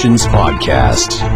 Nations podcast.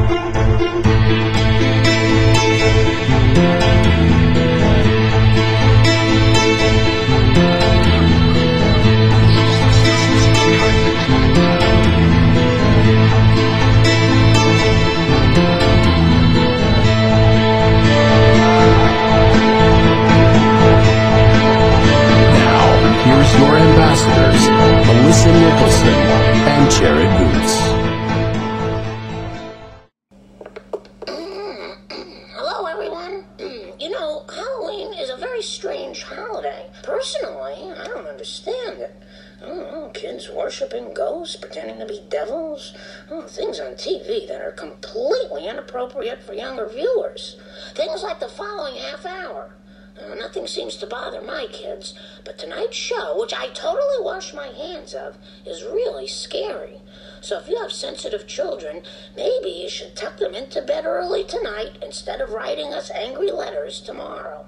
Inappropriate for younger viewers. Things like the following half hour. Uh, nothing seems to bother my kids, but tonight's show, which I totally wash my hands of, is really scary. So if you have sensitive children, maybe you should tuck them into bed early tonight instead of writing us angry letters tomorrow.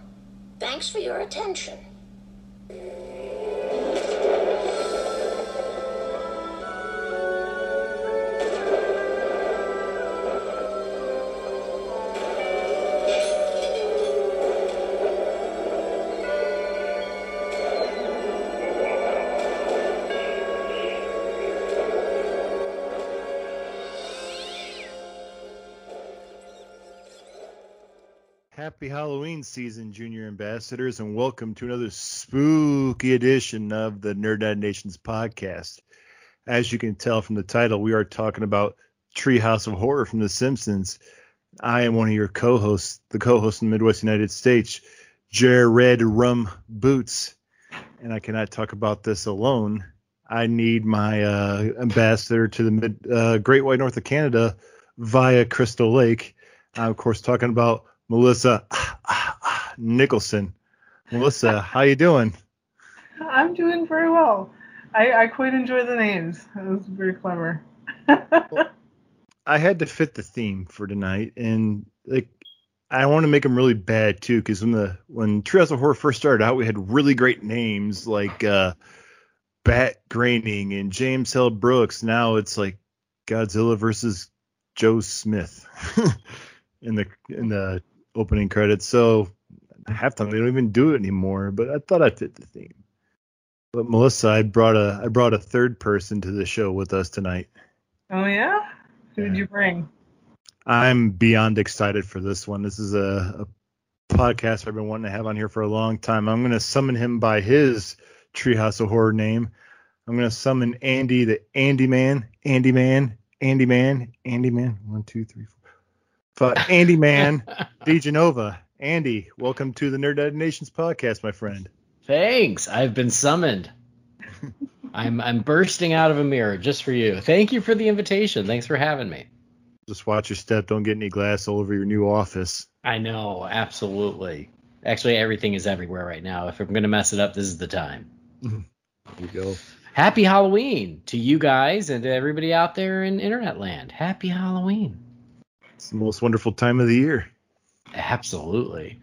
Thanks for your attention. Halloween season, Junior Ambassadors, and welcome to another spooky edition of the Nerd Nations podcast. As you can tell from the title, we are talking about Treehouse of Horror from The Simpsons. I am one of your co-hosts, the co-host in the Midwest United States, Jared Rum Boots, and I cannot talk about this alone. I need my uh, ambassador to the mid, uh, Great White North of Canada via Crystal Lake. I'm, of course, talking about Melissa Nicholson. Melissa, how you doing? I'm doing very well. I, I quite enjoy the names. It was very clever. I had to fit the theme for tonight, and like I want to make them really bad too, because when the when Treehouse of Horror first started out, we had really great names like uh, Bat Groening and James L. Brooks. Now it's like Godzilla versus Joe Smith in the in the opening credits. So halftime they don't even do it anymore. But I thought I fit the theme. But Melissa, I brought a I brought a third person to the show with us tonight. oh yeah? Who did Yeah. you bring? I'm beyond excited for this one. This is a, a podcast I've been wanting to have on here for a long time. I'm going to summon him by his Treehouse of Horror name. I'm going to summon Andy, the Andy Man, Andy Man, Andy Man, Andy Man. One, two, three, four. Five. Andy Man, DeGenova. Andy, welcome to the Nerd Nations podcast, my friend. Thanks. I've been summoned. I'm I'm bursting out of a mirror just for you. Thank you for the invitation. Thanks for having me. Just watch your step. Don't get any glass all over your new office. I know, absolutely. Actually, everything is everywhere right now. If I'm gonna mess it up, this is the time. There you go. Happy Halloween to you guys and to everybody out there in internet land. Happy Halloween. It's the most wonderful time of the year. Absolutely.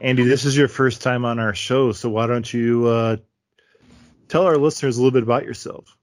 Andy, this is your first time on our show, so why don't you uh, tell our listeners a little bit about yourself?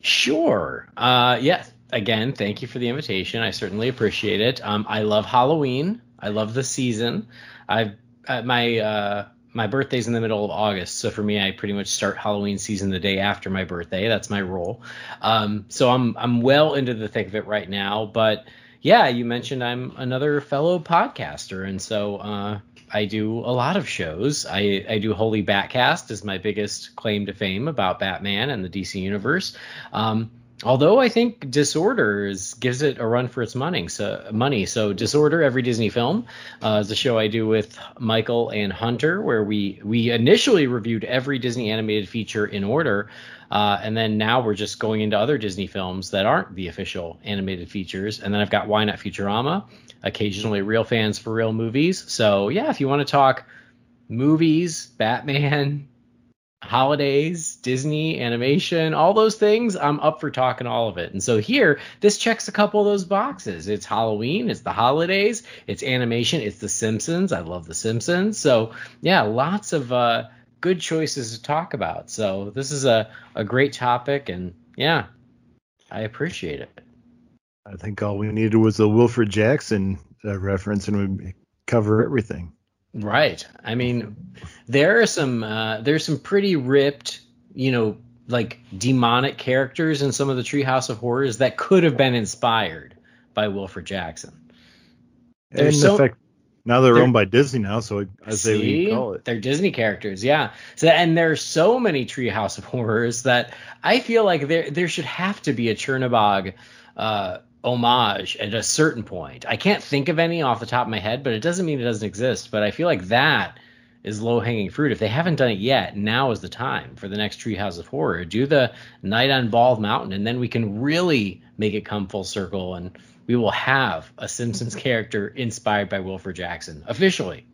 Sure. Uh, yeah. Again, thank you for the invitation. I certainly appreciate it. Um, I love Halloween. I love the season. I've uh, my uh, my birthday's in the middle of August, so for me, I pretty much start Halloween season the day after my birthday. That's my rule. Um, so I'm I'm well into the thick of it right now. But yeah, you mentioned I'm another fellow podcaster, and so uh, I do a lot of shows. I, I do Holy Batcast is my biggest claim to fame about Batman and the DC universe. Um, although I think Disorder is, gives it a run for its money. So money. So Disorder, every Disney film, uh, is a show I do with Michael and Hunter, where we we initially reviewed every Disney animated feature in order. Uh, and then now we're just going into other Disney films that aren't the official animated features. And then I've got Why Not Futurama, occasionally Real Fans for Real Movies. So yeah, if you want to talk movies, Batman, holidays, Disney, animation, all those things, I'm up for talking all of it. And so here, this checks a couple of those boxes. It's Halloween, it's the holidays, it's animation, it's The Simpsons. I love The Simpsons. So yeah, lots of uh, good choices to talk about. So this is a, a great topic, and yeah, I appreciate it. I think all we needed was a Wilfred Jackson uh, reference, and we cover everything. Right. I mean, there are some uh, there's some pretty ripped, you know, like demonic characters in some of the Treehouse of Horrors that could have been inspired by Wilfred Jackson. And There's so, fact, now they're, they're, owned by Disney now, so I say we call it. They're Disney characters, yeah. So and there are so many Treehouse of Horrors that I feel like there there should have to be a Chernabog uh, homage at a certain point. I can't think of any off the top of my head, but it doesn't mean it doesn't exist. But I feel like that is low hanging fruit. If they haven't done it yet, now is the time for the next Treehouse of Horror. Do the Night on Bald Mountain, and then we can really make it come full circle, and we will have a Simpsons character inspired by Wilfred Jackson officially.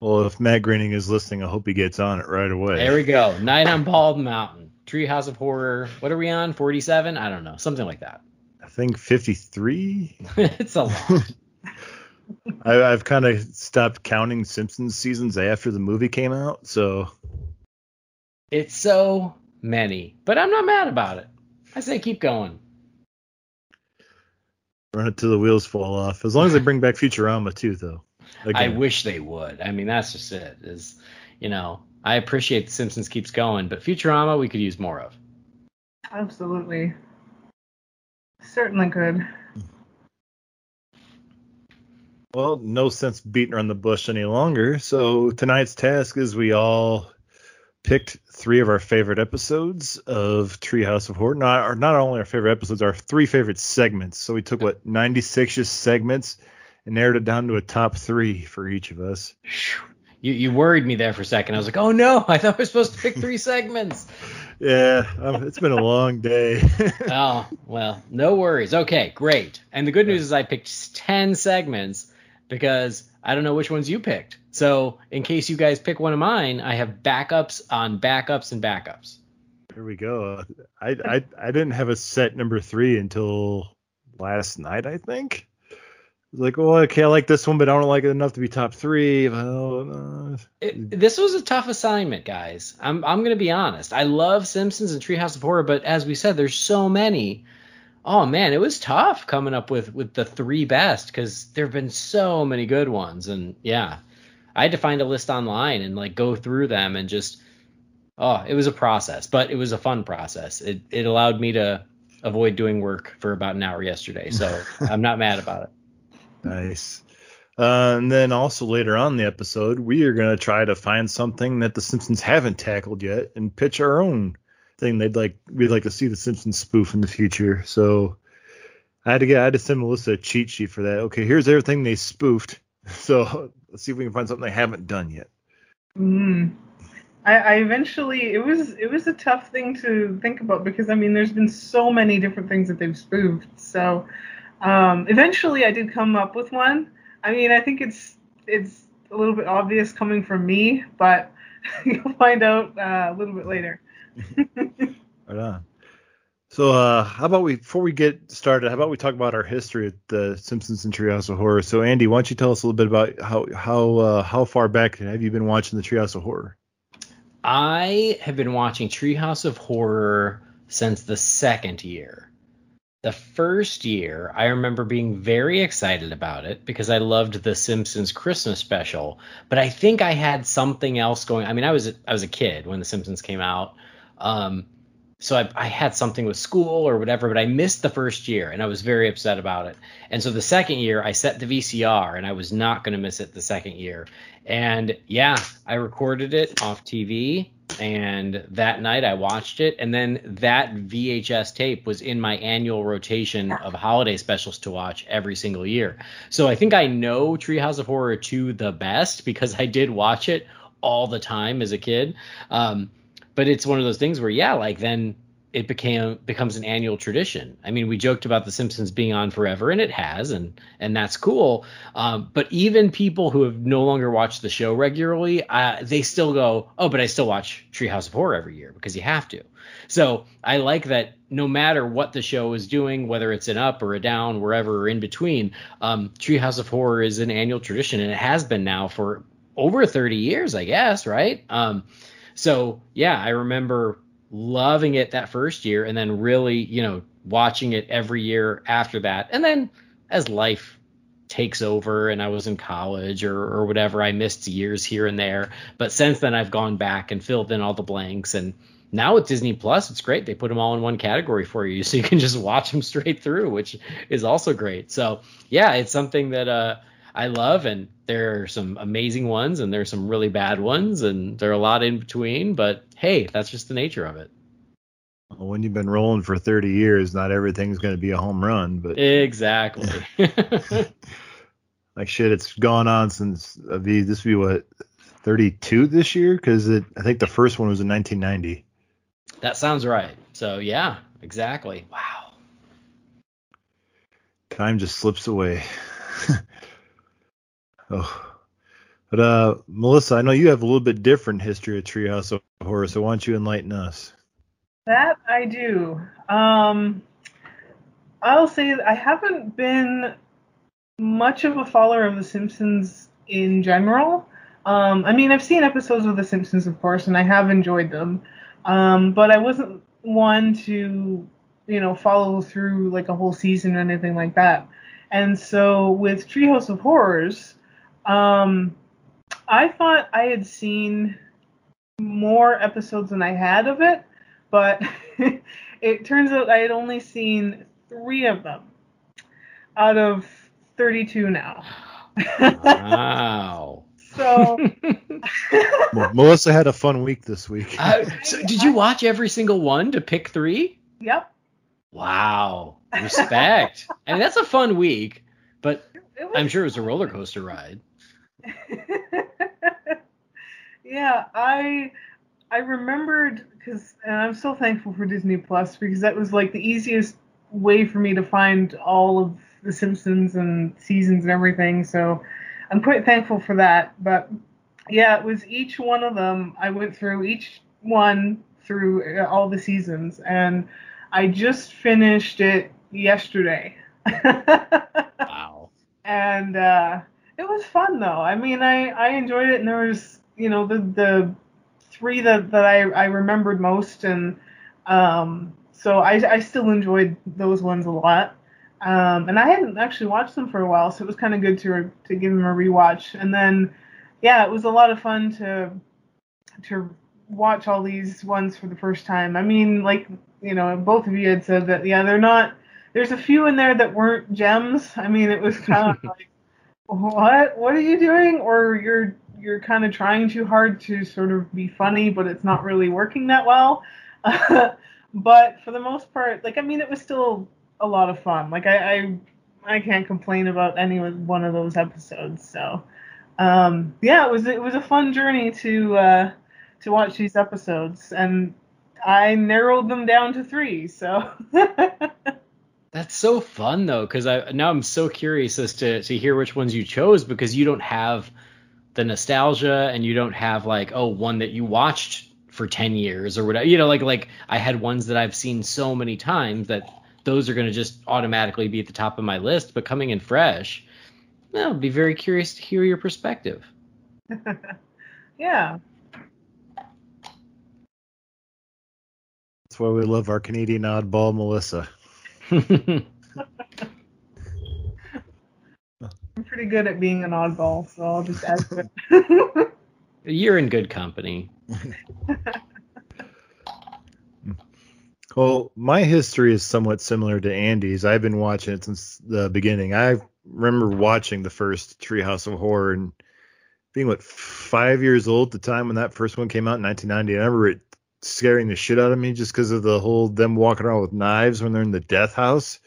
Well, if Matt Groening is listening, I hope he gets on it right away. There we go. Night on Bald Mountain. Treehouse of Horror. What are we on? 47? I don't know. Something like that. I think 53. it's a lot. I, have kind of stopped counting Simpsons seasons after the movie came out, so it's so many. But I'm not mad about it. I say keep going. Run it till the wheels fall off. As long as they bring back Futurama too, though. Again. I wish they would. I mean, that's just it. Is you know, I appreciate the Simpsons keeps going, but Futurama we could use more of. Absolutely. Certainly could. Well, no sense beating around the bush any longer. So tonight's task is we all picked three of our favorite episodes of Treehouse of Horror. Not, or not only our favorite episodes, our three favorite segments. So we took what 96 segments and narrowed it down to a top three for each of us. You you worried me there for a second. I was like, oh no, I thought we were supposed to pick three segments. Yeah, um, it's been a long day. oh, well, no worries. Okay, great. And the good news is I picked 10 segments because I don't know which ones you picked. So, in case you guys pick one of mine, I have backups on backups and backups. There we go. I I I didn't have a set number 3 until last night, I think like, well, okay, I like this one, but I don't like it enough to be top three. Well, uh, it, this was a tough assignment, guys. I'm I'm gonna be honest. I love Simpsons and Treehouse of Horror, but as we said, there's so many. Oh man, it was tough coming up with with the three best because there have been so many good ones, and yeah, I had to find a list online and like go through them and just. Oh, it was a process, but it was a fun process. It it allowed me to avoid doing work for about an hour yesterday, so I'm not mad about it. Nice. Uh, and then also later on in the episode, we are going to try to find something that the Simpsons haven't tackled yet and pitch our own thing they'd like. We'd like to see the Simpsons spoof in the future. So I had to get I had to send Melissa a cheat sheet for that. Okay, here's everything they spoofed. So let's see if we can find something they haven't done yet. Mm. I, I eventually it was it was a tough thing to think about because I mean there's been so many different things that they've spoofed. So um, eventually, I did come up with one. I mean, I think it's it's a little bit obvious coming from me, but you'll find out uh, a little bit later. right on. So, uh, how about we before we get started? How about we talk about our history at the Simpsons and Treehouse of Horror? So, Andy, why don't you tell us a little bit about how how uh, how far back have you been watching the Treehouse of Horror? I have been watching Treehouse of Horror since the second year the first year, I remember being very excited about it because I loved the Simpsons Christmas special. But I think I had something else going. I mean, I was I was a kid when the Simpsons came out, um, so I, I had something with school or whatever. But I missed the first year, and I was very upset about it. And so the second year, I set the VCR, and I was not going to miss it the second year. And yeah, I recorded it off TV and that night I watched it, and then that VHS tape was in my annual rotation of holiday specials to watch every single year. So I think I know Treehouse of Horror 2 the best because I did watch it all the time as a kid. Um, but it's one of those things where, yeah, like then it became becomes an annual tradition. I mean, we joked about The Simpsons being on forever, and it has, and and that's cool. Um, but even people who have no longer watched the show regularly, uh, they still go, oh, but I still watch Treehouse of Horror every year because you have to. So I like that no matter what the show is doing, whether it's an up or a down, wherever or in between, um, Treehouse of Horror is an annual tradition, and it has been now for over 30 years, I guess, right? Um, so yeah, I remember loving it that first year and then really, you know, watching it every year after that. And then as life takes over and I was in college or, or whatever, I missed years here and there. But since then, I've gone back and filled in all the blanks. And now with Disney Plus, it's great. They put them all in one category for you. So you can just watch them straight through, which is also great. So yeah, it's something that, uh, I love, and there are some amazing ones, and there's some really bad ones, and there are a lot in between. But hey, that's just the nature of it. Well, when you've been rolling for 30 years, not everything's going to be a home run, but exactly. like shit, it's gone on since uh, this will be what 32 this year because I think the first one was in 1990. That sounds right. So yeah, exactly. Wow. Time just slips away. Oh. But uh, Melissa, I know you have a little bit different history of Treehouse of Horror, so why don't you enlighten us? That I do. Um, I'll say I haven't been much of a follower of The Simpsons in general. Um, I mean, I've seen episodes of The Simpsons, of course, and I have enjoyed them. Um, but I wasn't one to, you know, follow through like a whole season or anything like that. And so with Treehouse of Horrors, um, I thought I had seen more episodes than I had of it, but it turns out I had only seen three of them out of 32 now. wow. So well, Melissa had a fun week this week. Uh, so did you watch every single one to pick three? Yep. Wow. Respect. I mean, that's a fun week, but I'm sure it was a roller coaster ride. yeah, I I remembered because, and I'm so thankful for Disney Plus because that was like the easiest way for me to find all of the Simpsons and seasons and everything. So I'm quite thankful for that. But yeah, it was each one of them. I went through each one through uh, all the seasons, and I just finished it yesterday. wow. And uh, it was fun though. I mean, I I enjoyed it, and there was you know the the three that that I I remembered most, and um, so I I still enjoyed those ones a lot. Um, and I hadn't actually watched them for a while, so it was kind of good to to give them a rewatch. And then, yeah, it was a lot of fun to to watch all these ones for the first time. I mean, like you know, both of you had said that yeah, they're not. There's a few in there that weren't gems. I mean, it was kind of like what? What are you doing? Or you're you're kind of trying too hard to sort of be funny but it's not really working that well? But for the most part like i mean it was still a lot of fun. Like i i, I can't complain about any one of those episodes so um, yeah it was it was a fun journey to uh, to watch these episodes. And i narrowed them down to three so That's so fun though, because I now I'm so curious as to to hear which ones you chose because you don't have the nostalgia and you don't have like oh one that you watched for 10 years or whatever you know like like I had ones that I've seen so many times that those are going to just automatically be at the top of my list but coming in fresh I'll be very curious to hear your perspective. Yeah. That's why we love our Canadian oddball Melissa I'm pretty good at being an oddball, so I'll just add to it. You're in good company. well, my history is somewhat similar to Andy's. I've been watching it since the beginning. I remember watching the first Treehouse of Horror and being what five years old at the time when that first one came out in 1990. I remember it scaring the shit out of me just because of the whole them walking around with knives when they're in the death house.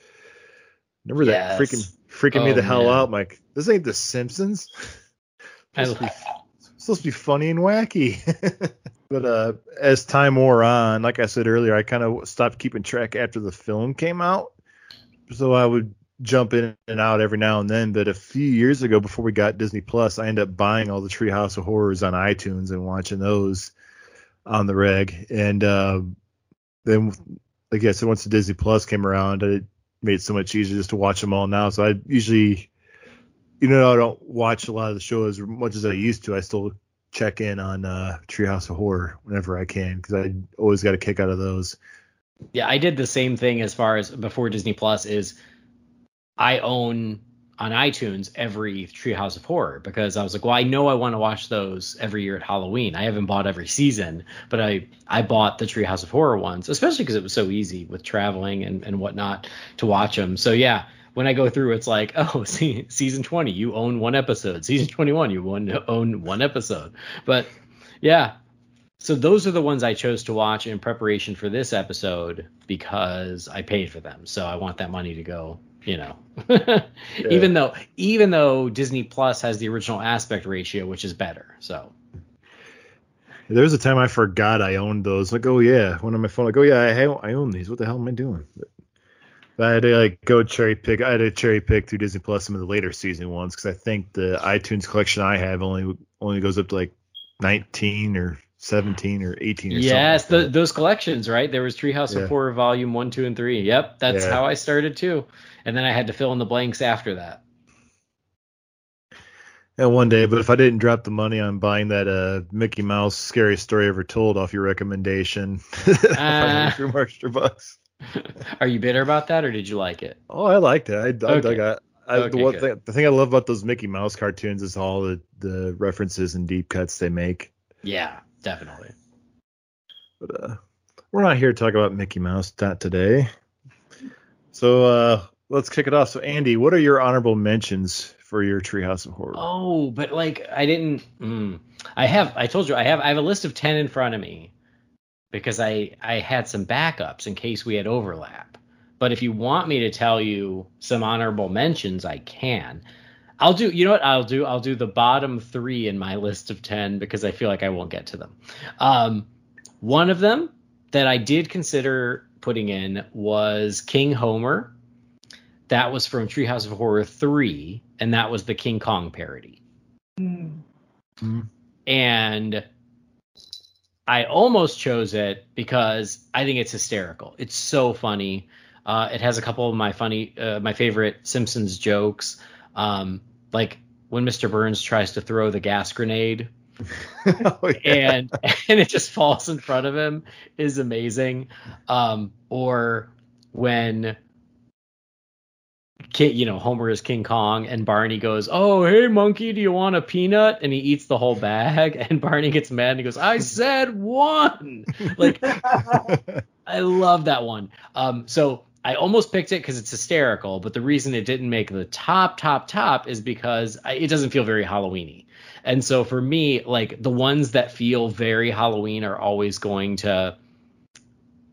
Remember yes. that freaking freaking oh, me the hell man. out. I'm like, this ain't The Simpsons. supposed, to be, supposed to be funny and wacky. But uh, as time wore on, like I said earlier, I kind of stopped keeping track after the film came out. So I would jump in and out every now and then. But a few years ago, before we got Disney Plus, I ended up buying all the Treehouse of Horrors on iTunes and watching those on the reg. And uh, then, like I said, once the Disney Plus came around, it made it so much easier just to watch them all now. So I usually, you know, I don't watch a lot of the shows as much as I used to. I still check in on uh, Treehouse of Horror whenever I can because I always got a kick out of those. Yeah, I did the same thing as far as before Disney Plus is I own on iTunes every Treehouse of Horror because I was like, well, I know I want to watch those every year at Halloween. I haven't bought every season, but I I bought the Treehouse of Horror ones, especially because it was so easy with traveling and and whatnot to watch them. So yeah, when I go through, it's like, oh, see, season 20, you own one episode. Season 21, you own one episode. But yeah, so those are the ones I chose to watch in preparation for this episode because I paid for them. So I want that money to go you know. Yeah. even though even though disney plus has the original aspect ratio which is better so. There was a time i forgot i owned those like oh yeah one on my phone like oh yeah i, I own these what the hell am i doing? But, i had to like go cherry pick i had to cherry pick through disney plus some of the later season ones because i think the itunes collection i have only only goes up to like 19 or 17 or 18 or yes something. Yes, those collections, right? There was Treehouse yeah. of Horror Volume 1, 2, and 3. Yep, that's yeah. how I started too. And then I had to fill in the blanks after that. And one day, but if I didn't drop the money on buying that uh, Mickey Mouse Scariest Story Ever Told off your recommendation, uh, extra bucks. Are you bitter about that, or did you like it? Oh, I liked it. I, I, okay. I, I okay, the, one thing, the thing I love about those Mickey Mouse cartoons is all the, the references and deep cuts they make. Yeah, Definitely. But uh, we're not here to talk about Mickey Mouse not today. So uh, let's kick it off. So Andy, what are your honorable mentions for your Treehouse of Horror? Oh, but like I didn't. Mm, I have. I told you I have. I have a list of ten in front of me because I I had some backups in case we had overlap. But if you want me to tell you some honorable mentions, I can. I'll do. You know what I'll do? I'll do the bottom three in my list of ten because I feel like I won't get to them. Um, one of them that I did consider putting in was King Homer. That was from Treehouse of Horror three, and that was the King Kong parody. Mm-hmm. And I almost chose it because I think it's hysterical. It's so funny. Uh, it has a couple of my funny, uh, my favorite Simpsons jokes. Um, like when Mr. Burns tries to throw the gas grenade oh, yeah. and and it just falls in front of him is amazing. Um, or when you know Homer is King Kong and Barney goes, "Oh, hey monkey, do you want a peanut?" and he eats the whole bag and Barney gets mad and he goes, "I said one." like I love that one. Um, so I almost picked it because it's hysterical, but the reason it didn't make the top, top, top is because I, it doesn't feel very Halloweeny. And so for me, like the ones that feel very Halloween are always going to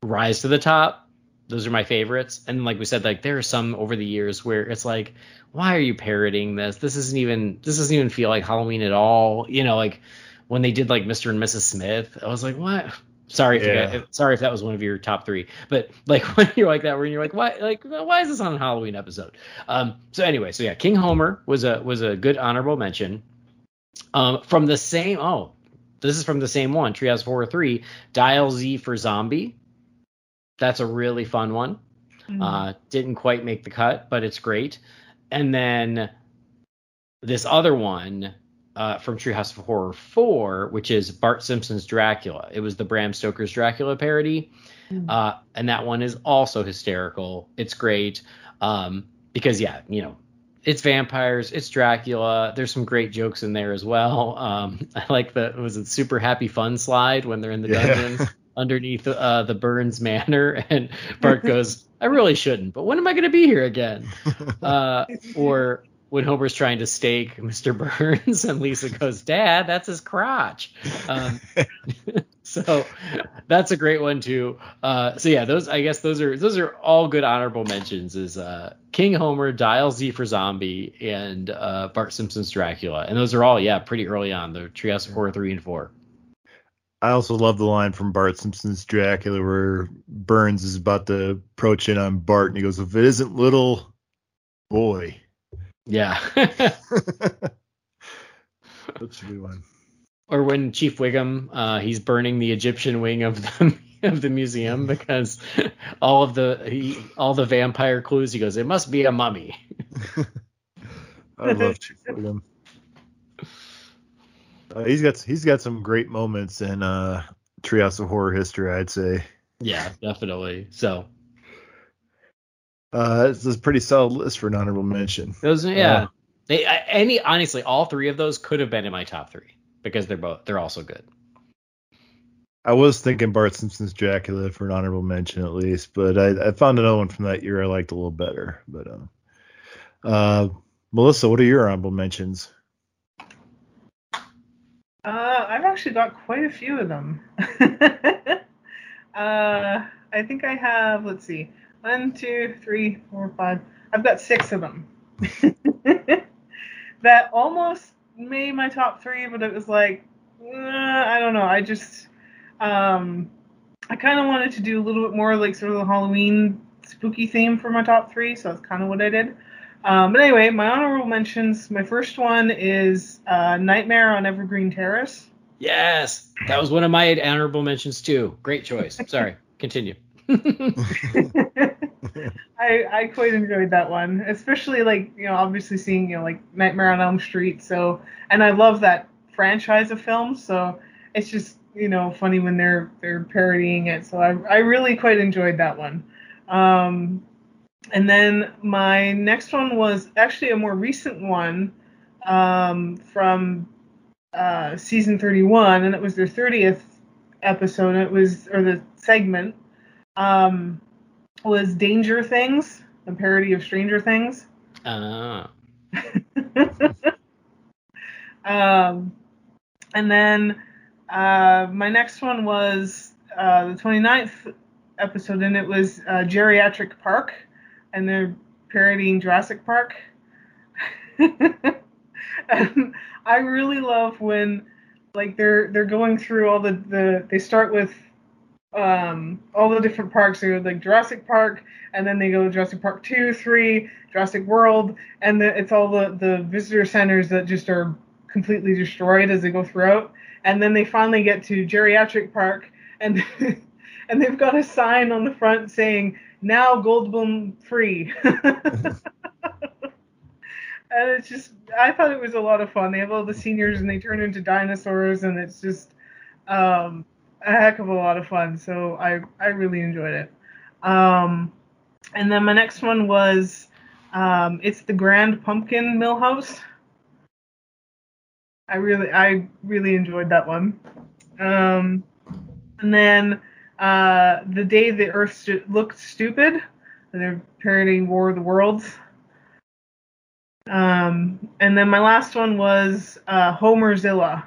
rise to the top. Those are my favorites. And like we said, like there are some over the years where it's like, why are you parroting this? This isn't even this doesn't even feel like Halloween at all. You know, like when they did like Mr. and Mrs. Smith, I was like, what? Sorry if yeah. you sorry if that was one of your top three, but like when you're like that, when you're like, why, like, why is this on a Halloween episode? Um, so anyway, so yeah, King Homer was a was a good honorable mention. Um, from the same, oh, this is from the same one, Treehouse Horror Three, Dial Z for Zombie. That's a really fun one. Mm-hmm. Uh, didn't quite make the cut, but it's great. And then this other one, uh, from Treehouse of Horror 4, which is Bart Simpson's Dracula. It was the Bram Stoker's Dracula parody. Mm-hmm. Uh, and that one is also hysterical. It's great. Um, because, yeah, you know, it's vampires, it's Dracula. There's some great jokes in there as well. Um, I like the, was it Super Happy Fun slide when they're in the dungeons? Underneath uh, the Burns Manor, and Bart goes, "I really shouldn't, but when am I going to be here again?" Uh, or when Homer's trying to stake Mr. Burns, and Lisa goes, "Dad, that's his crotch." Um, so that's a great one too. Uh, so yeah, those I guess those are those are all good honorable mentions. Is uh, King Homer, Dial Z for Zombie, and uh, Bart Simpson's Dracula, and those are all yeah pretty early on the Treehouse of three and four. I also love the line from Bart Simpson's Dracula where Burns is about to approach in on Bart and he goes, "If it isn't little boy." Yeah. That's a good one. or when Chief Wiggum, uh, he's burning the Egyptian wing of the of the museum because all of the he, all the vampire clues. He goes, it must be a mummy. I love Chief Wiggum. Uh, he's got he's got some great moments in uh, Treehouse of Horror history, I'd say. Yeah, definitely. So Uh, this is a pretty solid list for an honorable mention. those, yeah, Uh, they any honestly, all three of those could have been in my top three because they're both they're also good. I was thinking Bart Simpson's Dracula for an honorable mention at least, but I, I found another one from that year I liked a little better. But um, uh, Melissa, what are your honorable mentions? Uh, I've actually got quite a few of them. uh, I think I have, let's see, one, two, three, four, five. I've got six of them. that almost made my top three, but it was like, uh, I don't know. I just, um, I kind of wanted to do a little bit more like sort of the Halloween spooky theme for my top three, so that's kind of what I did. Um, but anyway, my honorable mentions. My first one is uh, Nightmare on Evergreen Terrace. Yes, that was one of my honorable mentions too. Great choice. Sorry, continue. I I quite enjoyed that one, especially like you know obviously seeing you know like Nightmare on Elm Street. So and I love that franchise of films. So it's just you know funny when they're they're parodying it. So I I really quite enjoyed that one. Um, and then my next one was actually a more recent one um, from uh, season 31, and it was their 30th episode. It was or the segment um, was Danger Things, a parody of Stranger Things. Uh, um, and then uh, my next one was uh, the 29th episode, and it was uh, Geriatric Park, and they're parodying Jurassic Park. and I really love when like they're they're going through all the the they start with um all the different parks so like Jurassic Park and then they go Jurassic Park 2, 3, Jurassic World and the, it's all the the visitor centers that just are completely destroyed as they go throughout and then they finally get to Geriatric Park and and they've got a sign on the front saying now Goldblum free. and it's just I thought it was a lot of fun. They have all the seniors and they turn into dinosaurs and it's just um, a heck of a lot of fun. So I I really enjoyed it. Um, and then my next one was um, it's the Grand Pumpkin Milhouse. I really I really enjoyed that one. Um, and then uh, the day the Earth looked stupid. They're parodying War of the Worlds. Um, and then my last one was uh, Homerzilla.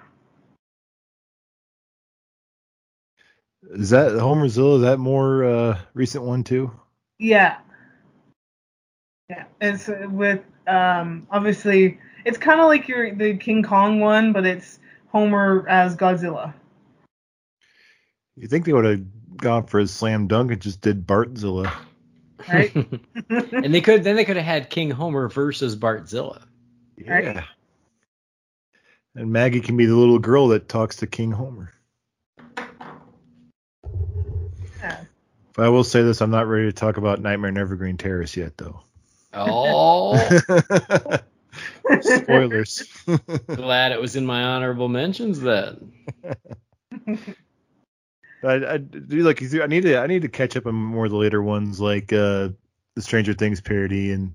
Is that Homerzilla? Is that more uh, recent one too? Yeah. Yeah. It's uh, with um, obviously it's kind of like your the King Kong one, but it's Homer as Godzilla. You think they would have gone for a slam dunk and just did Bartzilla? Right. and they could then they could have had King Homer versus Bartzilla. Yeah. Right. And Maggie can be the little girl that talks to King Homer. But I will say this: I'm not ready to talk about Nightmare on Evergreen Terrace yet, though. Oh, Spoilers. glad it was in my honorable mentions then. I, I do like I need to I need to catch up on more of the later ones like uh the Stranger Things parody and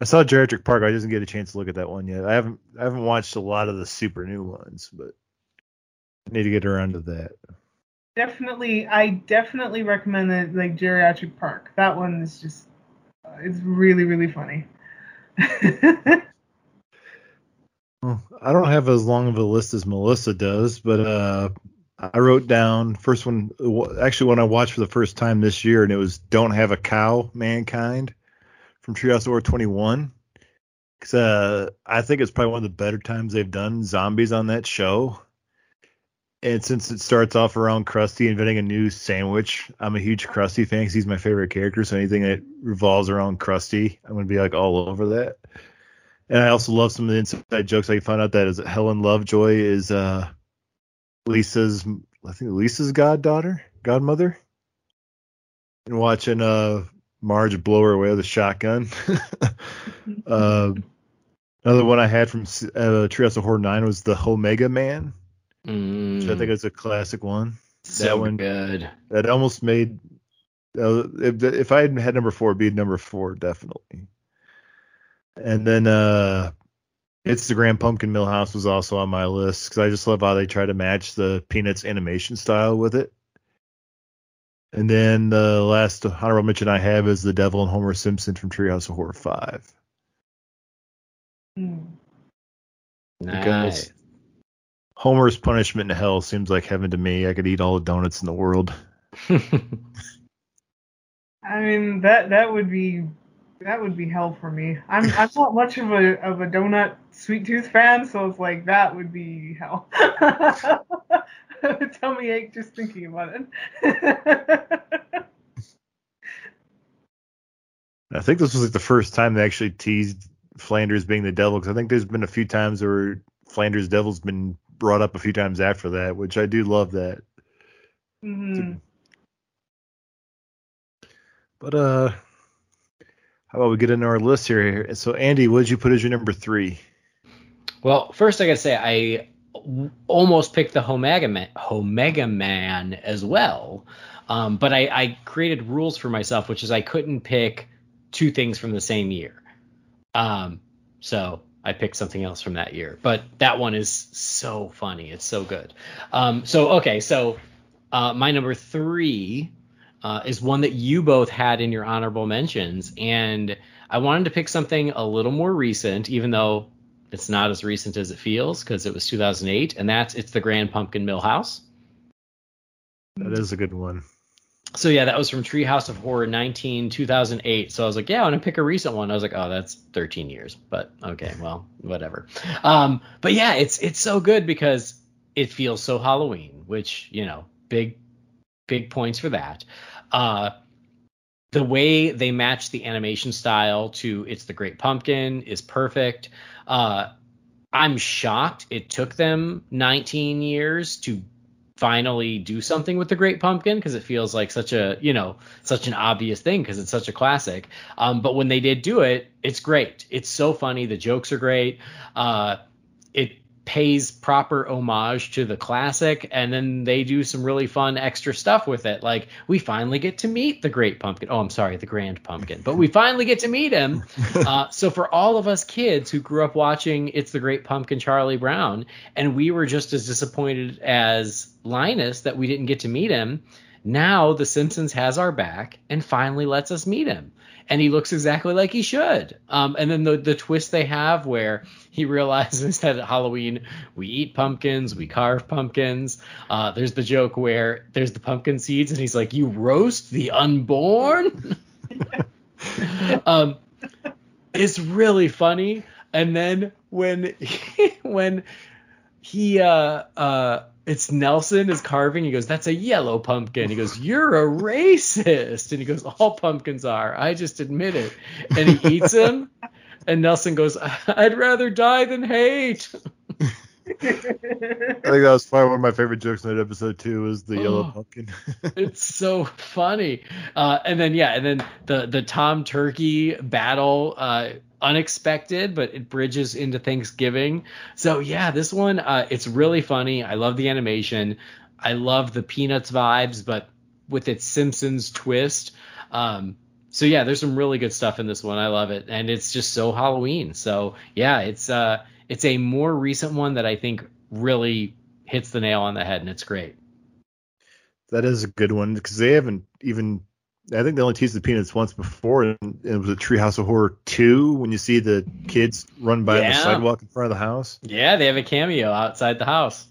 I saw Geriatric Park. I didn't get a chance to look at that one yet. I haven't I haven't watched a lot of the super new ones, but I need to get around to that. Definitely, I definitely recommend the like Geriatric Park. That one is just, uh, it's really really funny. I don't have as long of a list as Melissa does, but uh, I wrote down first one. Actually, one I watched for the first time this year, and it was "Don't Have a Cow, Mankind" from Treehouse Horror 21. Cause uh, I think it's probably one of the better times they've done zombies on that show. And since it starts off around Krusty inventing a new sandwich, I'm a huge Krusty fan 'cause he's my favorite character. So anything that revolves around Krusty, I'm gonna be like all over that. And I also love some of the inside jokes. I found out that is Helen Lovejoy is uh Lisa's I think Lisa's goddaughter, godmother. And watching uh Marge blow her away with a shotgun. uh, another one I had from uh, Treehouse of Horror 9 was the Omega Man, Mm, which I think it's a classic one. so one- good. That almost made. Uh, if, if I had had number four, it'd be number four, definitely. And then uh, It's the Grand Pumpkin Milhouse was also on my list because I just love how they try to match the Peanuts animation style with it. And then the last honorable mention I have is the Devil and Homer Simpson from Treehouse of Horror 5. Hmm. Nice. Homer's punishment in hell seems like heaven to me. I could eat all the donuts in the world. I mean that that would be that would be hell for me. I'm I'm not much of a of a donut sweet tooth fan, so it's like that would be hell. Tummy ache just thinking about it. I think this was like the first time they actually teased Flanders being the devil because I think there's been a few times where Flanders Devil's been brought up a few times after that, which I do love that. Mhm. But uh, how about we get into our list here? So Andy, what did you put as your number three? Well, first I gotta say I w- almost picked the Omega Man, Omega Man as well, um, but I, I created rules for myself, which is I couldn't pick two things from the same year. Um, so I picked something else from that year, but that one is so funny. It's so good. Um, so okay, so uh, my number three uh, is one that you both had in your honorable mentions, and I wanted to pick something a little more recent, even though it's not as recent as it feels because it was 2008, and that's it's the Grand Pumpkin Milhouse. That is a good one. So yeah, that was from Treehouse of Horror 19 2008. So I was like, yeah, I want to pick a recent one. I was like, oh, that's 13 years, but okay, well, whatever. Um, but yeah, it's it's so good because it feels so Halloween, which you know, big big points for that. Uh, the way they match the animation style to It's the Great Pumpkin is perfect. Uh, I'm shocked it took them 19 years to finally do something with the Great Pumpkin because it feels like such a you know such an obvious thing because it's such a classic. Um, but when they did do it, it's great. It's so funny. The jokes are great. Uh, it pays proper homage to the classic, and then they do some really fun extra stuff with it. Like we finally get to meet the Great Pumpkin. Oh, I'm sorry, the Grand Pumpkin, but we finally get to meet him. uh, so for all of us kids who grew up watching It's the Great Pumpkin, Charlie Brown, and we were just as disappointed as Linus that we didn't get to meet him. Now The Simpsons has our back and finally lets us meet him. And he looks exactly like he should. Um, and then the, the twist they have where he realizes that at Halloween we eat pumpkins, we carve pumpkins. Uh, there's the joke where there's the pumpkin seeds and he's like, You roast the unborn? um, it's really funny. And then when when he uh uh it's Nelson is carving. He goes, "That's a yellow pumpkin." He goes, "You're a racist." And he goes, "All pumpkins are. I just admit it." And he eats him. And Nelson goes, "I'd rather die than hate." I think that was probably one of my favorite jokes in that episode too. Was the yellow Oh. pumpkin? it's so funny. Uh, and then yeah, and then the the Tom Turkey battle, uh, unexpected, but it bridges into Thanksgiving. So yeah, this one, uh, it's really funny. I love the animation. I love the Peanuts vibes, but with its Simpsons twist. Um, so yeah, there's some really good stuff in this one. I love it, and it's just so Halloween. So yeah, it's uh, it's a more recent one that I think really hits the nail on the head, and it's great. that is a good one because they haven't even. I think they only teased the peanuts once before, and it was a Treehouse of Horror two when you see the kids run by on the sidewalk in front of the house. Yeah, they have a cameo outside the house.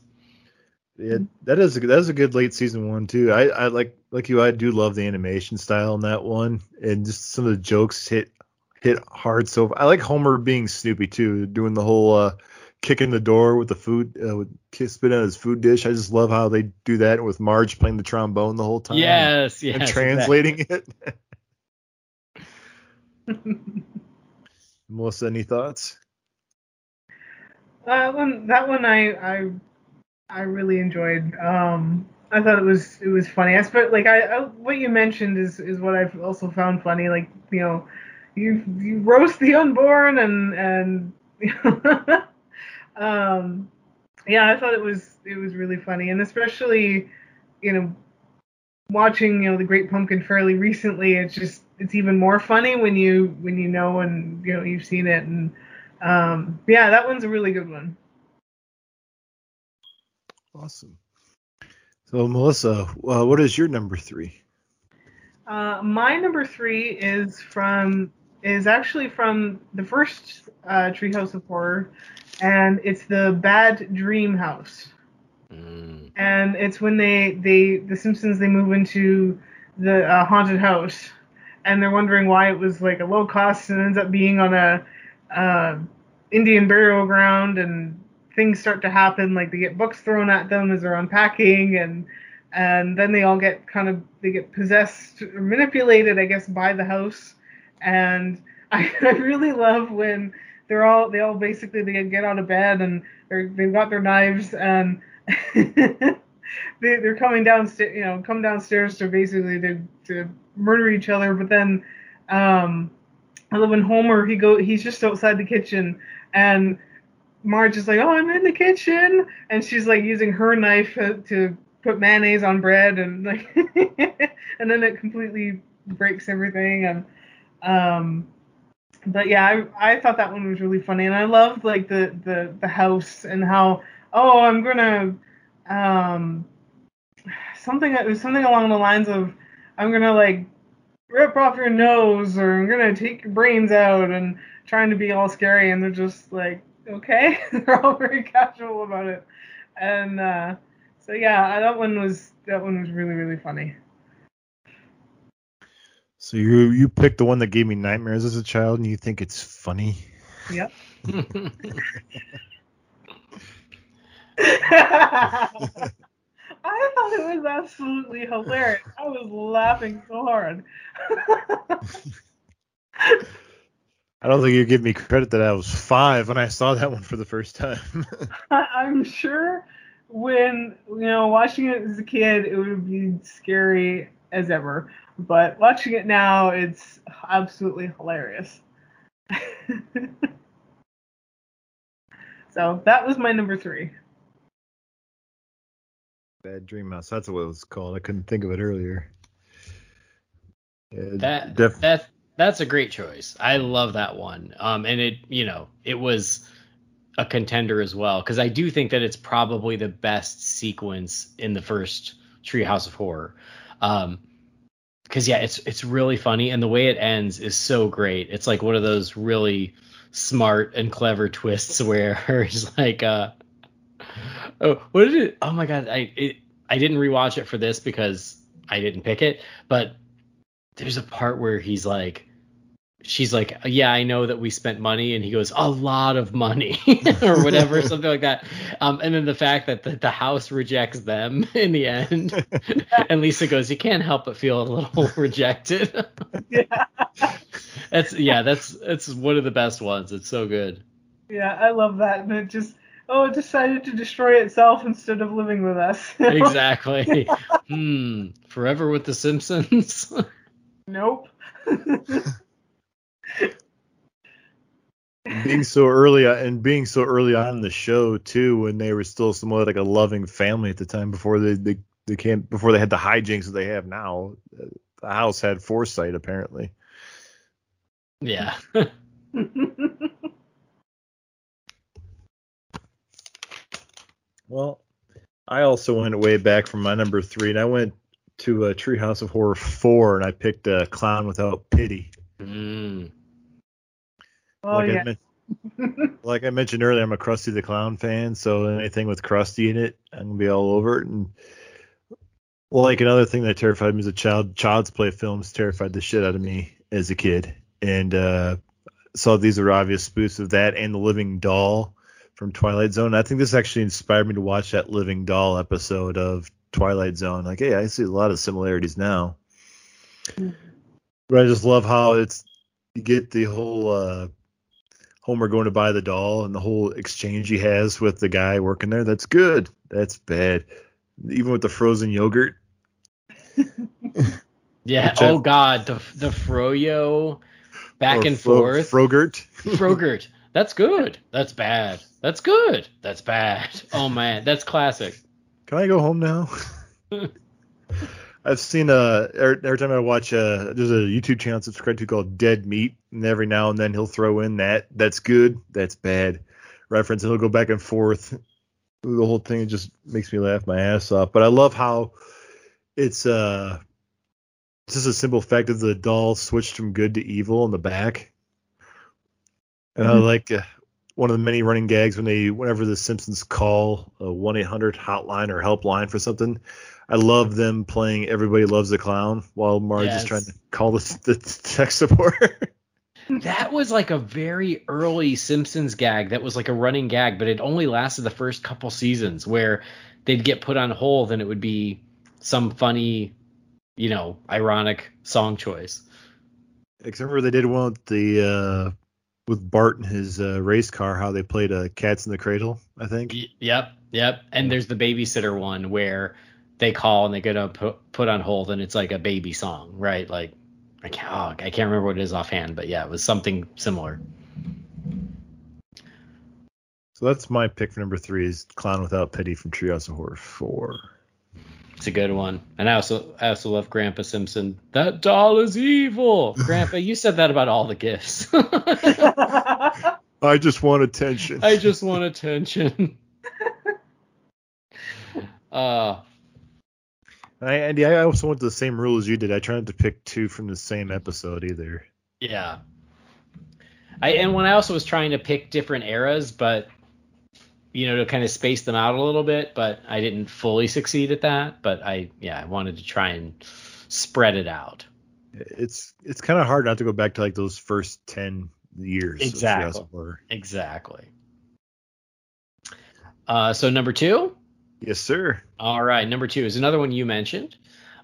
Yeah, that is a, that is a good late season one too. I, I like like you. I do love the animation style in that one, and just some of the jokes hit hit hard. So I like Homer being Snoopy too, doing the whole uh, kicking the door with the food, uh, with spit on his food dish. I just love how they do that with Marge playing the trombone the whole time. Yes, yes. and translating it. Melissa, any thoughts? That one, that one, I, I, I really enjoyed. Um, I thought it was, it was funny. I spent like I, I, what you mentioned is, is what I've also found funny. Like you know, you, you roast the unborn and, and, um, yeah, I thought it was, it was really funny, and especially, you know, watching you know the Great Pumpkin fairly recently. It's just, it's even more funny when you, when you know and you know you've seen it and. Um, yeah, that one's a really good one. Awesome. So, Melissa, uh, what is your number three? Uh, my number three is from is actually from the first uh, Treehouse of Horror, and it's the Bad Dream House. Mm. And it's when they they the Simpsons they move into the uh, haunted house, and they're wondering why it was like a low cost and ends up being on a uh, Indian burial ground, and things start to happen. Like they get books thrown at them as they're unpacking, and and then they all get kind of they get possessed or manipulated, I guess, by the house. And I, I really love when they're all they all basically they get out of bed and they're they've got their knives and they, they're coming downstairs, you know, come downstairs to basically to, to murder each other. But then, um, I love when Homer he go he's just outside the kitchen and Marge is like, oh, I'm in the kitchen, and she's like using her knife to, to put mayonnaise on bread and like, and then it completely breaks everything and um. But yeah, I, I thought that one was really funny, and I loved like the, the, the house and how oh I'm gonna um something it was something along the lines of I'm gonna like rip off your nose or I'm gonna take your brains out and trying to be all scary and they're just like okay they're all very casual about it and uh so yeah that one was that one was really really funny So you you picked the one that gave me nightmares as a child, and you think it's funny? yep I thought it was absolutely hilarious. I was laughing so hard. I don't think you give me credit that I was five when I saw that one for the first time. I- I'm sure when you know watching it as a kid, it would be scary as ever. But watching it now, it's absolutely hilarious. so that was my number three. Bad Dream House. That's what it was called. I couldn't think of it earlier. Yeah, That def- that that's a great choice. I love that one. Um, and it you know it was a contender as well because I do think that it's probably the best sequence in the first Treehouse of Horror. Um, because yeah, it's it's really funny and the way it ends is so great. It's like one of those really smart and clever twists where he's like uh oh what did it oh my god I it, I didn't rewatch it for this because I didn't pick it but there's a part where he's like she's like yeah i know that we spent money and he goes a lot of money or whatever something like that. Um and then the fact that the, the house rejects them in the end. And lisa goes you can't help but feel a little rejected. Yeah, that's yeah that's it's one of the best ones. It's so good. Yeah, I love that. And it just oh, it decided to destroy itself instead of living with us. exactly. Hmm. Forever with the simpsons. Nope. Being so early uh, and being so early on in the show too, when they were still somewhat like a loving family at the time before they they, they came before they had the hijinks that they have now. Uh, the house had foresight apparently. yeah Well, I also went way back from my number three, and I went to a Treehouse of Horror four, and I picked a Clown Without Pity. mm. Oh like, yeah. I men- like I mentioned earlier, I'm a Krusty the Clown fan, so anything with Krusty in it, I'm gonna be all over it. And well like another thing that terrified me as a child, Child's Play films terrified the shit out of me as a kid, and uh, saw these are obvious spoofs of that and the Living Doll from Twilight Zone. I think this actually inspired me to watch that Living Doll episode of Twilight Zone. Like, hey, I see a lot of similarities now. But I just love how it's you get the whole uh, Homer going to buy the doll and the whole exchange he has with the guy working there. That's good. That's bad. Even with the frozen yogurt. Yeah. Which I- Oh God, the the Froyo back and Fro- forth. Frogurt. Frogurt. That's good. That's bad. That's good. That's bad. Oh man, that's classic. Can I go home now? I've seen uh every, every time I watch uh there's a YouTube channel I subscribe to called Dead Meat, and every now and then he'll throw in that that's good, that's bad reference, and he'll go back and forth. The whole thing just makes me laugh my ass off. But I love how it's uh just a simple fact that the doll switched from good to evil in the back. And I Mhm. like uh, one of the many running gags when they whenever the Simpsons call a one eight hundred hotline or helpline for something. I love them playing "Everybody Loves the Clown" while Marge Yes. is trying to call the, the tech support. That was like a very early Simpsons gag that was like a running gag, but it only lasted the first couple seasons where they'd get put on hold and it would be some funny, you know, ironic song choice. Except for they did one with the uh, with Bart and his uh, race car, how they played uh, "Cats in the Cradle." I think. Yep, yep. And there's the babysitter one where they call and they get up put, put on hold and it's like a baby song, right? Like I can't oh, I can't remember what it is offhand, but yeah, it was something similar. So that's my pick for number three is "Clown Without Pity" from Treehouse of Horror four. It's a good one. And I also I also love Grandpa Simpson. That doll is evil. Grandpa, you said that about all the gifts. I just want attention. I just want attention. uh I, Andy, I also went to the same rule as you did. I tried to pick two from the same episode either. Yeah. I and when I also was trying to pick different eras, but you know, to kind of space them out a little bit, but I didn't fully succeed at that. But I yeah, I wanted to try and spread it out. It's it's kind of hard not to go back to like those first ten years. Exactly. Treehouse of Horror. Exactly. Uh, so number two. Yes, sir. All right, number two is another one you mentioned.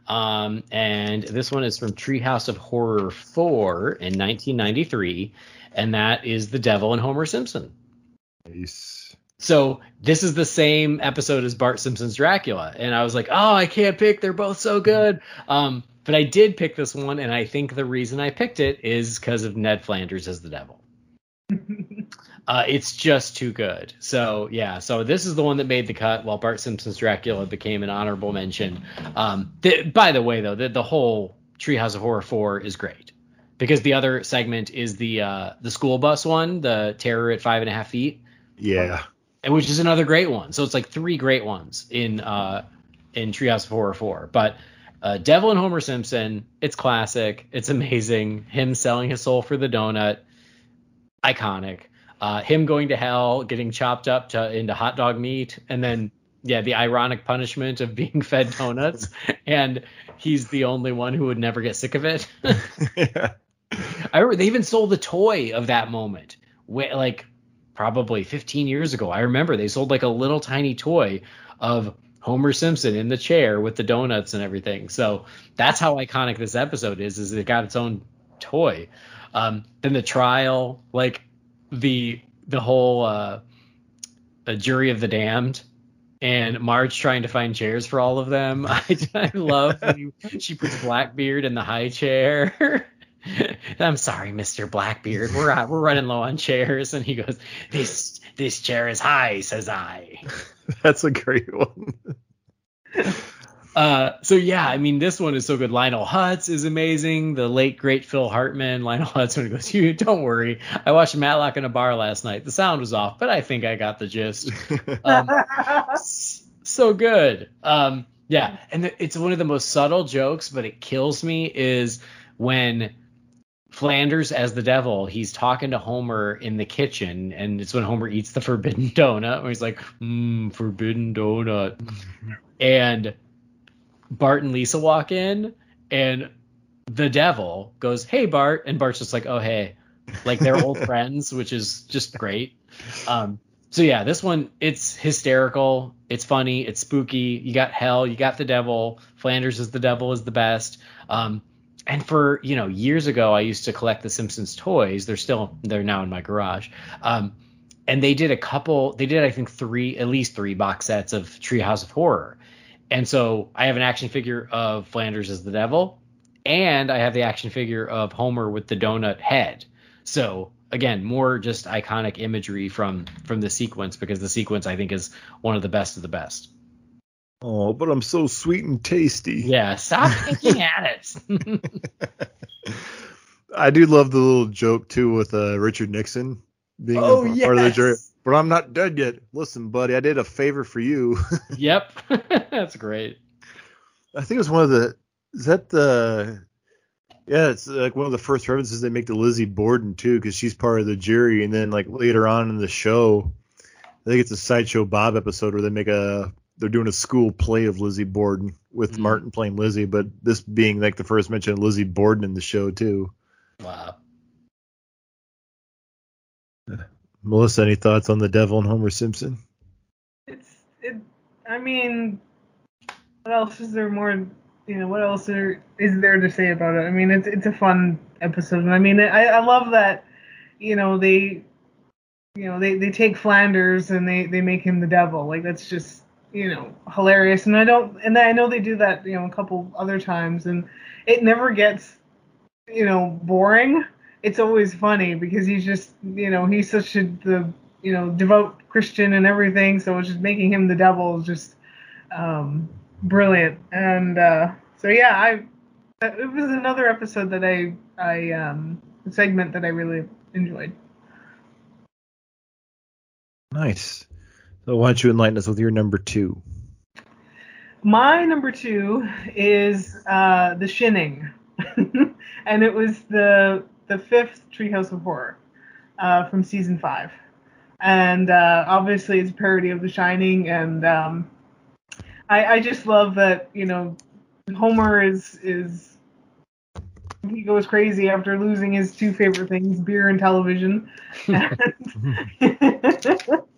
Um, and this one is from Treehouse of Horror 4 in 1993, and that is The Devil and Homer Simpson. Nice. So this is the same episode as Bart Simpson's Dracula, and I was like, oh, I can't pick. They're both so good. Um, but I did pick this one, and I think the reason I picked it is because of Ned Flanders as the devil. Uh, it's just too good. So yeah, so this is the one that made the cut, while Bart Simpson's Dracula became an honorable mention. Um, th- by the way, though, the, the whole Treehouse of Horror four is great because the other segment is the uh, the school bus one, the Terror at Five and a Half Feet, Yeah. and which is another great one. So it's like three great ones in uh, in Treehouse of Horror four, but. Uh, Devil and Homer Simpson, it's classic. It's amazing. Him selling his soul for the donut, iconic. Uh, him going to hell, getting chopped up to, into hot dog meat, and then yeah, the ironic punishment of being fed donuts, and he's the only one who would never get sick of it. yeah. I remember they even sold the toy of that moment, wh- like probably 15 years ago. I remember they sold like a little tiny toy of Homer Simpson in the chair with the donuts and everything. So that's how iconic this episode is. Is it got its own toy? Um, then the trial, like the the whole uh, a jury of the damned. And Marge trying to find chairs for all of them. I, I love when you, she puts Blackbeard in the high chair. I'm sorry, Mr. Blackbeard. We're uh, we're running low on chairs, and he goes, "This this chair is high," says I. That's a great one. Uh, so yeah, I mean, this one is so good. Lionel Hutz is amazing. The late great Phil Hartman. Lionel Hutz when he goes, "You don't worry. I watched Matlock in a bar last night. The sound was off, but I think I got the gist." Um, so good. Um, yeah, and it's one of the most subtle jokes, but it kills me is when Flanders as the devil, he's talking to Homer in the kitchen, and it's when Homer eats the forbidden donut, where he's like, mmm, forbidden donut. and Bart and Lisa walk in, and the devil goes, Hey, Bart. And Bart's just like, Oh, hey. Like they're old friends, which is just great. Um, so yeah, this one it's hysterical, it's funny, it's spooky. You got hell, you got the devil. Flanders is the devil is the best. Um, and for you know years ago, I used to collect the Simpsons toys. They're still they're now in my garage. Um, and they did a couple. They did I think three, at least three box sets of Treehouse of Horror. And so I have an action figure of Flanders as the devil, and I have the action figure of Homer with the donut head. So again, more just iconic imagery from from the sequence because the sequence I think is one of the best of the best. Oh, but I'm so sweet and tasty. Yeah, stop picking at it. I do love the little joke too with uh, Richard Nixon being Oh, a part of the jury. But I'm not dead yet. Listen, buddy, I did a favor for you. yep, that's great. I think it was one of the. Is that the? Yeah, it's like one of the first references they make to Lizzie Borden too, because she's part of the jury. And then like later on in the show, I think it's a sideshow Bob episode where they make a. They're doing a school play of Lizzie Borden with Mhm. Martin playing Lizzie, but this being like the first mention of Lizzie Borden in the show too. Wow. Melissa, any thoughts on the Devil and Homer Simpson? It's it. I mean, what else is there more? You know, what else there is there to say about it? I mean, it's it's a fun episode, and I mean, I I love that. You know, they, you know, they they take Flanders and they they make him the devil. Like that's just you know hilarious. And I don't, and I know they do that you know a couple other times, and it never gets you know boring. It's always funny because he's just you know he's such a the you know, devout Christian and everything. So it's just making him the devil is just um, brilliant. And uh, so yeah, I it was another episode that I I um, segment that I really enjoyed. Nice. So why don't you enlighten us with your number two? My number two is uh, The Shinning, and it was the the fifth Treehouse of Horror uh, from season five, and uh, obviously it's a parody of The Shining, and um, I, I just love that you know Homer is is he goes crazy after losing his two favorite things, beer and television.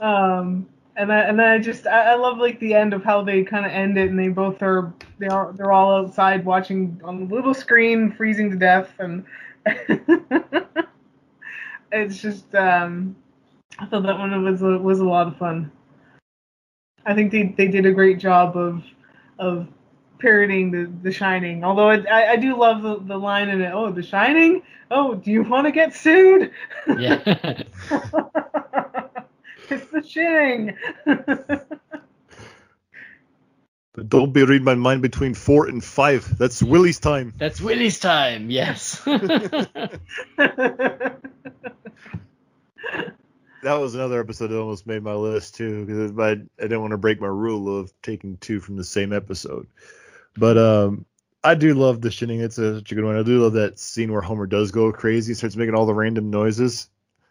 um, and I and I just I, I love like the end of how they kind of end it, and they both are they are they're all outside watching on the little screen, freezing to death, and it's just um, I thought that one was a, was a lot of fun. I think they they did a great job of of parodying the The Shining. Although I I, I do love the, the line in it. Oh, The Shining. Oh, do you want to get sued? Yeah. it's The Shining. But don't be reading my mind between four and five. That's Willie's time. That's Willie's time. Yes. That was another episode that almost made my list too, because I, I didn't want to break my rule of taking two from the same episode. But um, I do love the shinning. It's a, such a good one. I do love that scene where Homer does go crazy, starts making all the random noises.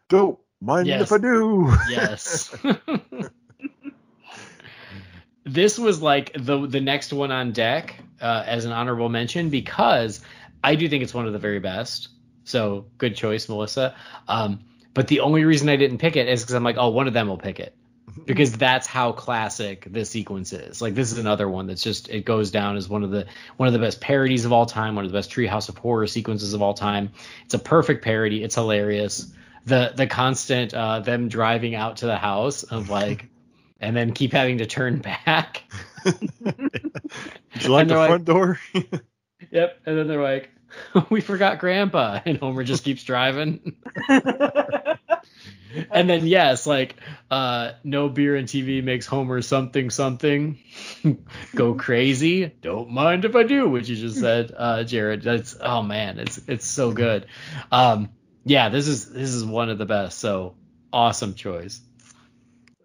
Don't mind Yes. if I do. yes. this was like the the next one on deck uh, as an honorable mention because I do think it's one of the very best. So good choice, Melissa. Um, but the only reason I didn't pick it is because I'm like, oh, one of them will pick it because that's how classic this sequence is. Like this is another one that's just it goes down as one of the one of the best parodies of all time, one of the best Treehouse of Horror sequences of all time. It's a perfect parody. It's hilarious. The the constant uh, them driving out to the house of like, and then keep having to turn back. Did you like the they're like- front door? Yep, and then they're like, we forgot Grandpa, and Homer just keeps driving. and then yes, like uh no beer and TV makes Homer something something go crazy. Don't mind if I do, which you just said, uh Jared. That's oh man, it's it's so good. Um yeah, this is this is one of the best. So awesome choice.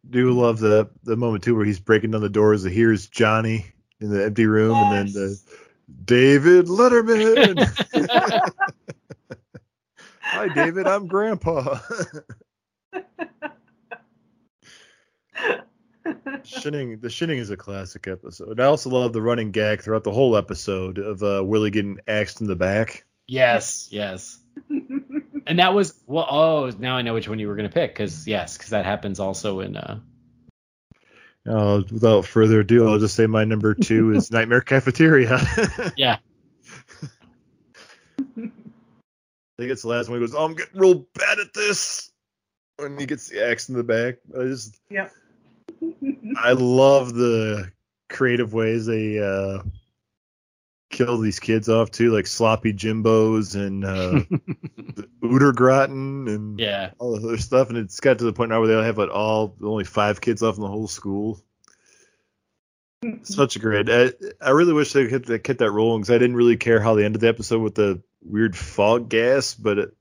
do love the the moment too where he's breaking down the doors. Here's Johnny in the empty room, and then the David Letterman. Hi, David. I'm Grandpa. Shinning, the Shinning is a classic episode. I also love the running gag throughout the whole episode of uh, Willie getting axed in the back. Yes, yes. And that was well. Oh, now I know which one you were gonna pick because yes, because that happens also in. uh Uh, without further ado, I'll just say my number two is Nightmare Cafeteria. Yeah. I think it's the last one. He goes, "Oh, I'm getting real bad at this." When he gets the axe in the back, I just, yeah. I love the creative ways they uh, kill these kids off too, like sloppy Jimbos and uh, the Uter gratin and Yeah. all the other stuff. And it's got to the point now where they only have like all only five kids left in the whole school. Such a great. I, I really wish they could they kept that rolling because I didn't really care how they ended the episode with the weird fog gas, but it,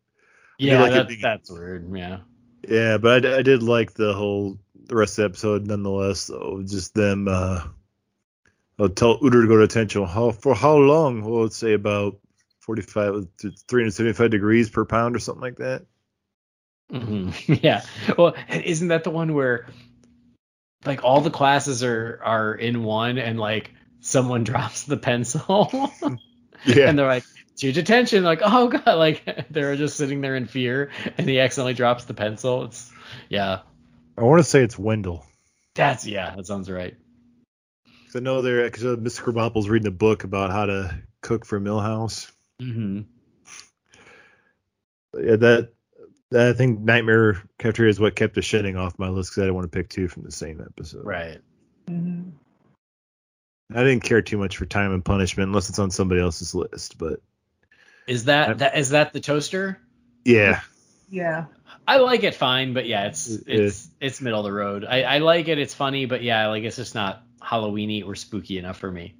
Yeah, like that, being- that's weird. Yeah. yeah, but I, I did like the whole the rest of the episode nonetheless. Though just them. uh I'll tell Uter to go to attention. How for how long? Well, let's say about 45 to 375 degrees per pound or something like that. hmm Yeah. Well, isn't that the one where like all the classes are are in one and like someone drops the pencil Yeah, and they're like to detention like oh god like they're just sitting there in fear and he accidentally drops the pencil it's yeah I want to say it's Wendell. that's yeah that sounds right I know they're because uh, Mr. Krabappel's reading a book about how to cook for Milhouse. hmm yeah, that, that I think Nightmare Cafeteria is what kept the shitting off my list because I didn't want to pick two from the same episode. right Mhm. I didn't care too much for Time and Punishment unless it's on somebody else's list. But is that that is that the toaster yeah, Yeah. I like it fine, but yeah, it's It it's it's middle of the road. I, I like it, it's funny, but yeah, like it's just not Halloweeny or spooky enough for me.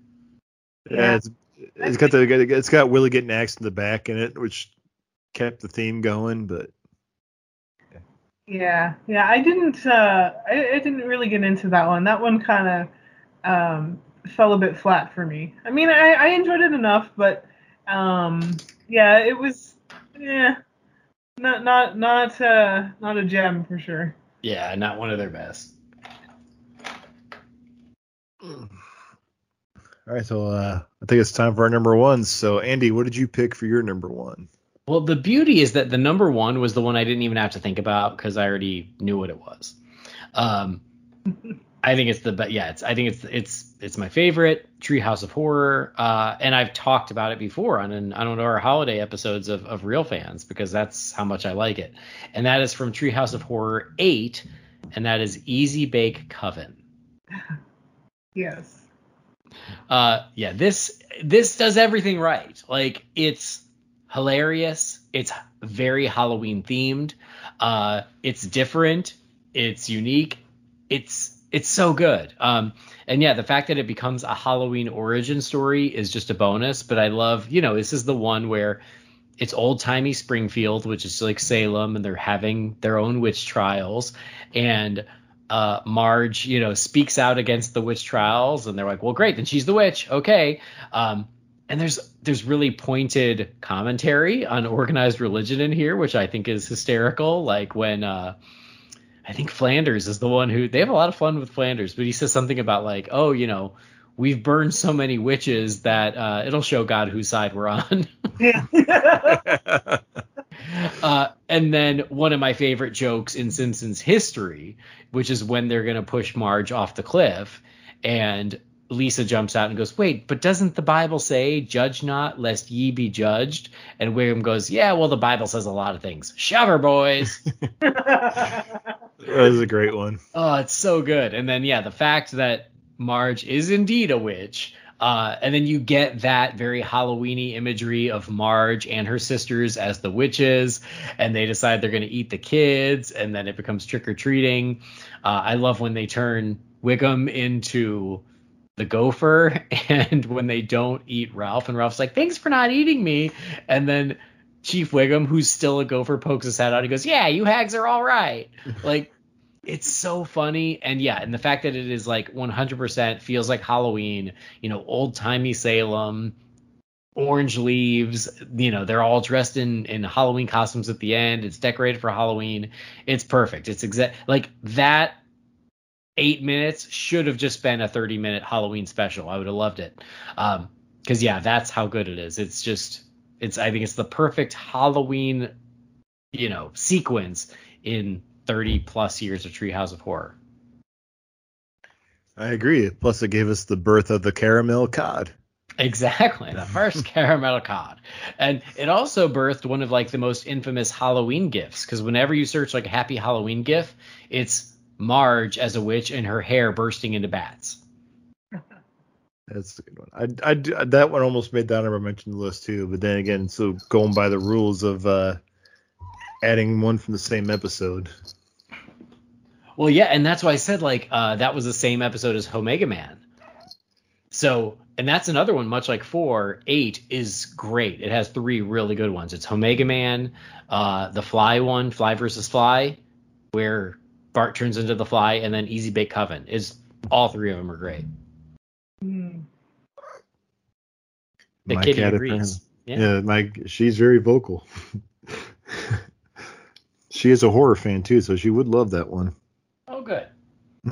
yeah, Yeah. it's it's got the it's got Willie getting axed in the back in it, which kept the theme going. But Yeah, yeah. I didn't. Uh, I, I didn't really get into that one. That one kind of um, fell a bit flat for me. I mean, I, I enjoyed it enough, but um, yeah, it was. Yeah, not not not uh, not a gem for sure. Yeah, not one of their best. All right, so uh, I think it's time for our number ones. So Andy, what did you pick for your number one? Well, the beauty is that the number one was the one I didn't even have to think about because I already knew what it was. Um, I think it's the but yeah, it's I think it's it's it's my favorite Treehouse of Horror, uh, and I've talked about it before on an of our holiday episodes of of Real Fans because that's how much I like it, and that is from Treehouse of Horror eight, and that is Easy Bake Coven. Yes. Uh, yeah, this this does everything right. Like it's hilarious. It's very Halloween themed. Uh, it's different. It's unique. It's it's so good. Um, and yeah, the fact that it becomes a Halloween origin story is just a bonus. But I love, you know, this is the one where it's old timey Springfield, which is like Salem, and they're having their own witch trials. And uh, Marge, you know, speaks out against the witch trials, and they're like, "Well, great, then she's the witch, okay." Um, and there's there's really pointed commentary on organized religion in here, which I think is hysterical. Like when uh, I think Flanders is the one who they have a lot of fun with Flanders, but he says something about like, "Oh, you know." We've burned so many witches that uh, it'll show God whose side we're on. Yeah. Uh, and then one of my favorite jokes in Simpsons history, which is when they're going to push Marge off the cliff, and Lisa jumps out and goes, "Wait, but doesn't the Bible say, judge not, lest ye be judged?" And William goes, "Yeah, well, the Bible says a lot of things. Shove her, boys." That was a great one. Oh, it's so good. And then yeah, the fact that Marge is indeed a witch. Uh, and then you get that very Halloweeny imagery of Marge and her sisters as the witches, and they decide they're going to eat the kids, and then it becomes trick or treating. Uh, I love when they turn Wiggum into the gopher, and when they don't eat Ralph, and Ralph's like, "Thanks for not eating me," and then Chief Wiggum, who's still a gopher, pokes his head out. He goes, "Yeah, you hags are all right." Like it's so funny and yeah and the fact that it is like 100% feels like halloween you know old timey salem orange leaves you know they're all dressed in in halloween costumes at the end it's decorated for halloween it's perfect it's exact like that eight minutes should have just been a 30 minute halloween special i would have loved it um because yeah that's how good it is it's just it's i think it's the perfect halloween you know, sequence in 30 plus years of Treehouse of Horror. I agree. Plus, it gave us the birth of the caramel cod. Exactly, the first caramel cod, and it also birthed one of like the most infamous Halloween gifts. Because whenever you search like a Happy Halloween gif, it's Marge as a witch and her hair bursting into bats. That's a good one. I, I that one almost made the honorable mention list too, but then again, so going by the rules of uh, adding one from the same episode. Well, yeah, and that's why I said like uh, that was the same episode as Omega Man. So, and that's another one, much like four, eight is great. It has three really good ones. It's Omega Man, uh, the Fly one, Fly versus Fly, where Bart turns into the Fly, and then Easy Bake Coven. Is all three of them are great. Hmm. The My kitty cat agrees. Yeah. Yeah, my she's very vocal. she is a horror fan too, so she would love that one. Oh, good.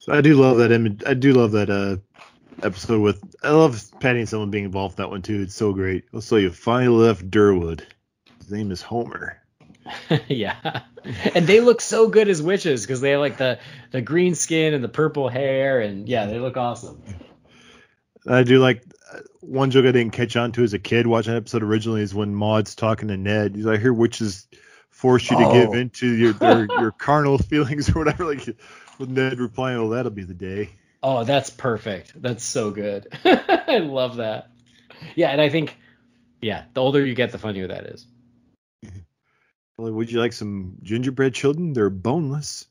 So I do love that image. I do love that uh episode with. I love Patty and Selma being involved in that one too. It's so great. Also, you finally left Durwood. His name is Homer. yeah, and they look so good as witches because they have like the the green skin and the purple hair, and yeah, they look awesome. I do like one joke I didn't catch on to as a kid watching the episode originally is when Maud's talking to Ned. He's like, "Here, witches force you to Oh. give into your their, your carnal feelings or whatever." Like with Ned replying, "Oh, that'll be the day." Oh, that's perfect. That's so good. I love that. Yeah, and I think, yeah, the older you get, the funnier that is. Well, would you like some gingerbread children? They're boneless.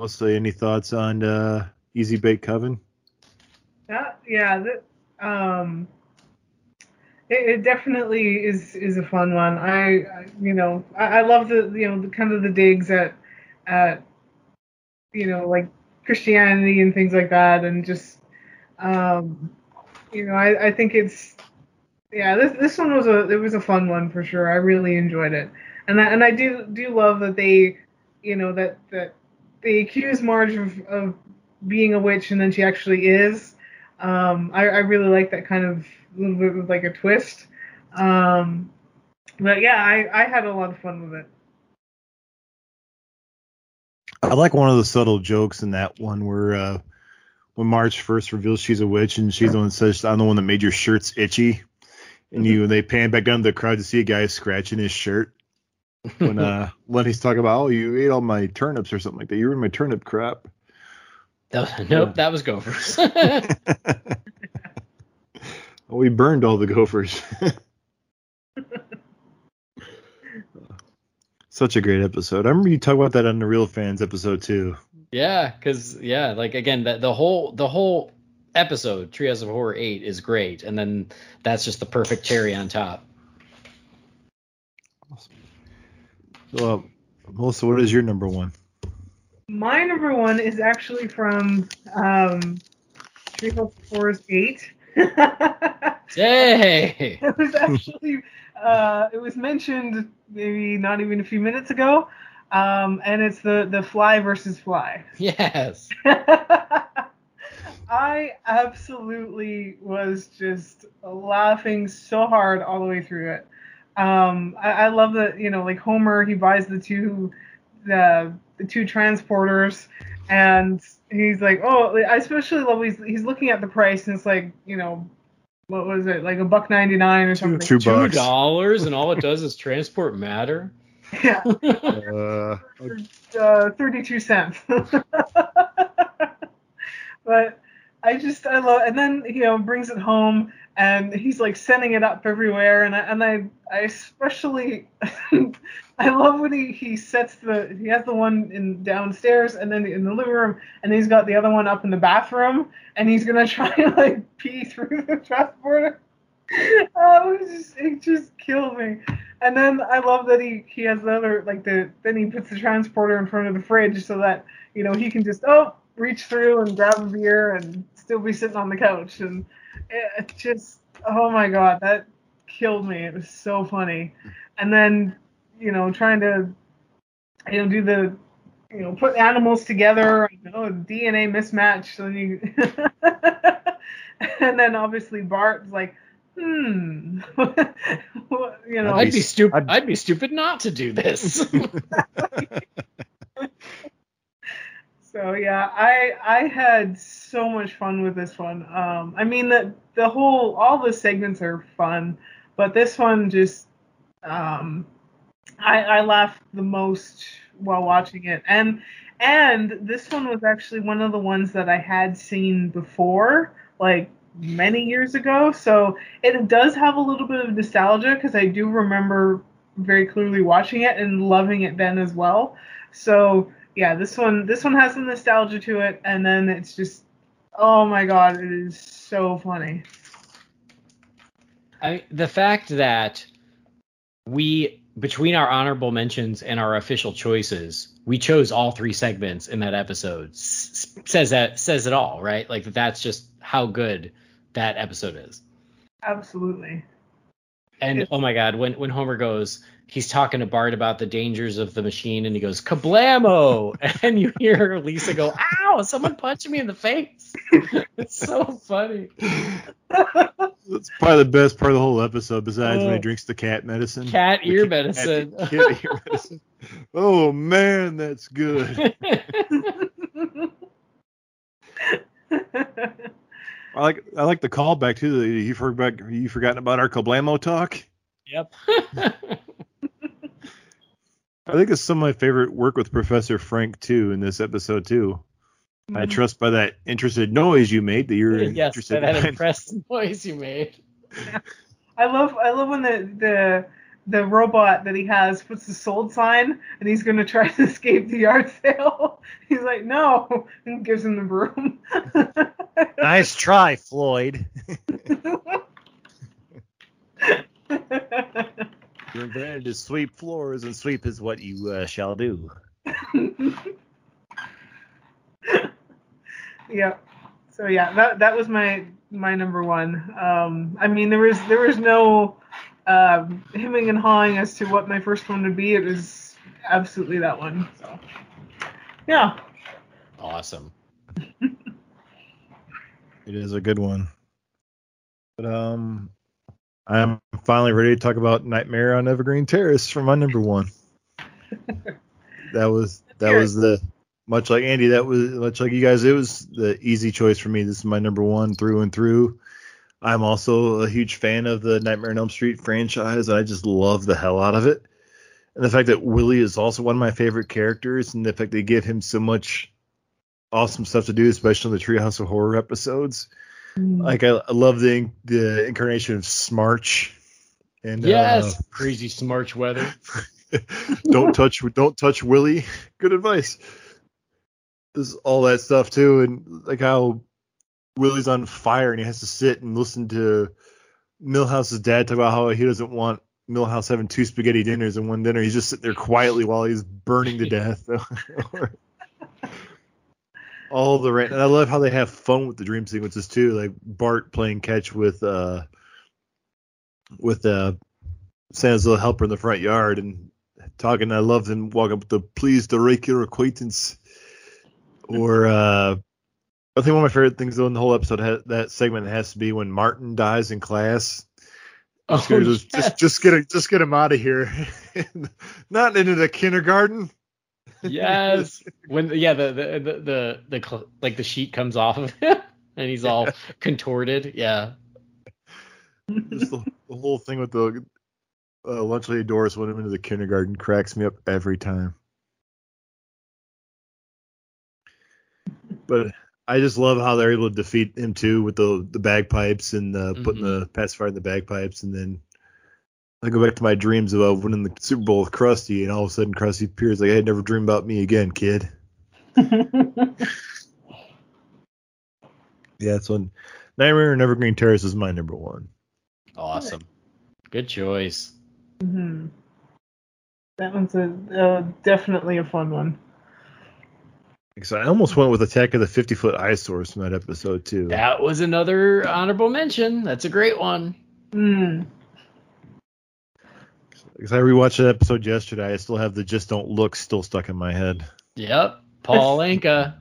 Also, any thoughts on uh, Easy Bake Coven? That yeah, that um, it, it definitely is is a fun one. I, I you know I, I love the you know the kind of the digs at at you know like Christianity and things like that, and just um, you know I, I think it's yeah this this one was a it was a fun one for sure. I really enjoyed it, and I, and I do do love that they you know that that they accuse Marge of, of being a witch and then she actually is. Um, I, I really like that kind of little bit of like a twist. Um, but yeah, I, I had a lot of fun with it. I like one of the subtle jokes in that one where uh, when Marge first reveals she's a witch and she's the one that says, "I'm the one that made your shirts itchy," and you and they pan back down to the crowd to see a guy scratching his shirt. When uh, Lenny's talking about, "Oh, you ate all my turnips or something like that. You were in my turnip crap." That was- nope, that was Gophers. We burned all the gophers. Such a great episode. I remember you talk about that on the Real Fans episode too. yeah, because yeah, like again, the, the whole the whole episode, Treehouse of Horror eight, is great, and then that's just the perfect cherry on top. So, uh, Melissa, what is your number one? My number one is actually from um, Treehouse of Horrors 8. Yay! it was actually uh, it was mentioned maybe not even a few minutes ago, um, and it's the the Fly versus Fly. Yes. I absolutely was just laughing so hard all the way through it. Um, I, I love that you know like Homer he buys the two the the two transporters and he's like oh I especially love he's he's looking at the price and it's like you know what was it like a buck ninety nine or something two Two bucks. dollars, and all it does is transport matter. yeah Uh, uh, 32 cents. but I just I love and then you know brings it home and he's like sending it up everywhere and I and I I especially I love when he he sets the he has the one in downstairs and then in the living room and he's got the other one up in the bathroom and he's gonna try and like pee through the transporter. Oh, it just it just killed me. And then I love that he he has the other like the then he puts the transporter in front of the fridge so that you know he can just oh reach through and grab a beer and still be sitting on the couch and it just oh my god that killed me it was so funny and then you know trying to you know do the you know put animals together oh DNA mismatch so you and then obviously Bart's like hmm, you know, I'd be stupid. I'd- I'd, be stupid not to do this. So yeah, I I had so much fun with this one. Um, I mean the the whole all the segments are fun, but this one just um, I I laughed the most while watching it, and and this one was actually one of the ones that I had seen before, like many years ago. So it does have a little bit of nostalgia because I do remember very clearly watching it and loving it then as well. So yeah, this one this one has some nostalgia to it, and then it's just oh my god, it is so funny. I, the fact that we between our honorable mentions and our official choices, we chose all three segments in that episode s- says that says it all, right? Like that's just how good that episode is. Absolutely. And It's- oh my god, when when Homer goes, he's talking to Bart about the dangers of the machine, and he goes kablamo, and you hear Lisa go, "Ow! Someone punched me in the face." it's so funny. That's probably the best part of the whole episode, besides when Oh. he drinks the cat medicine. Cat The ear cat- medicine. cat ear medicine. Oh man, that's good. I like I like the callback too. You forgot you forgotten about our Kablamo talk. yep. I think it's some of my favorite work with Professor Frink too in this episode too. I mm-hmm. trust by that interested noise you made that you're yes, interested that in. impressed noise you made. I love I love when the the the robot that he has puts the sold sign and he's gonna try to escape the yard sale. He's like, no, and gives him the broom. Nice try, Floyd. You're invented to sweep floors, and sweep is what you uh, shall do. yeah. So yeah, that that was my my number one. Um, I mean, there was there was no um, hemming and hawing as to what my first one would be. It was absolutely that one. So yeah. Awesome. It is a good one. But um, I'm finally ready to talk about Nightmare on Evergreen Terrace for my number one. that was that was the much like Andy. That was much like you guys. It was the easy choice for me. This is my number one through and through. I'm also a huge fan of the Nightmare on Elm Street franchise. And I just love the hell out of it. And the fact that Willie is also one of my favorite characters, and the fact they give him so much awesome stuff to do, especially in the Treehouse of Horror episodes. Like I, I love the the incarnation of Smarch. And Yes. Crazy smarch weather. uh, don't touch don't touch Willie. Good advice. There's all that stuff too, and like how Willie's on fire and he has to sit and listen to Milhouse's dad talk about how he doesn't want Millhouse having two spaghetti dinners and one dinner. He's just sitting there quietly while he's burning to death. all the rant, and I love how they have fun with the dream sequences too, like Bart playing catch with uh with uh Santa's little helper in the front yard and talking. I love them walking up the please to rake your acquaintance. Or uh I think one of my favorite things though in the whole episode ha- that segment has to be when Martin dies in class. Oh, Just, just, yes. just just get it, just get him out of here. Not into the kindergarten. Yes. When yeah, the the the the, the cl- like the sheet comes off of him and he's all contorted. Yeah. Just the, the whole thing with the uh, lunch lady Doris went him into the kindergarten cracks me up every time. But I just love how they're able to defeat him too with the the bagpipes and uh, putting the pacifier in the bagpipes, and then I go back to my dreams about winning the Super Bowl with Krusty, and all of a sudden Krusty appears like I had never dreamed about me again, kid. Yeah, that's one. Nightmare on Evergreen Terrace is my number one. Awesome. Good choice. hmm That one's a uh, definitely a fun one. So I almost went with Attack of the 50 Foot Eyesores from that episode too. That was another honorable mention. That's a great one. Mm. Because I rewatched that episode yesterday, I still have the "Just Don't Look" still stuck in my head. Yep. Paul Anka.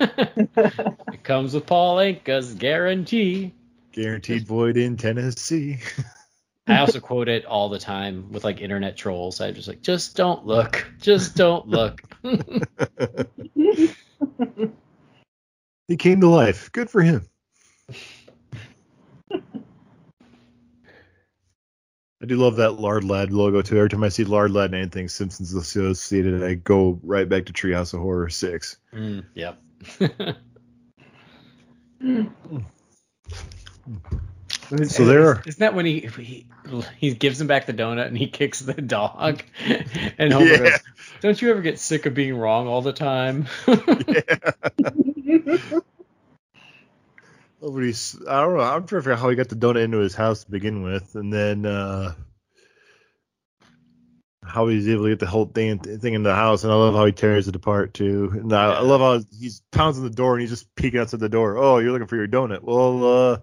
it comes with Paul Anka's guarantee. Guaranteed void in Tennessee. I also quote it all the time with like internet trolls. I just like, just don't look, just don't look. he came to life. Good for him. I do love that Lard Lad logo too. Every time I see Lard Lad and anything Simpsons associated, I go right back to Treehouse of Horror six. Mm, yep. So there. Isn't that when he, he he gives him back the donut and he kicks the dog? And Homer Yeah. goes, "Don't you ever get sick of being wrong all the time?" Nobody's. I don't know. I'm trying to figure out how he got the donut into his house to begin with, and then uh how he's able to get the whole thing thing in the house. And I love how he tears it apart too. And I, I love how he's pounds on the door and he's just peeking outside the door. Oh, you're looking for your donut? Well, uh,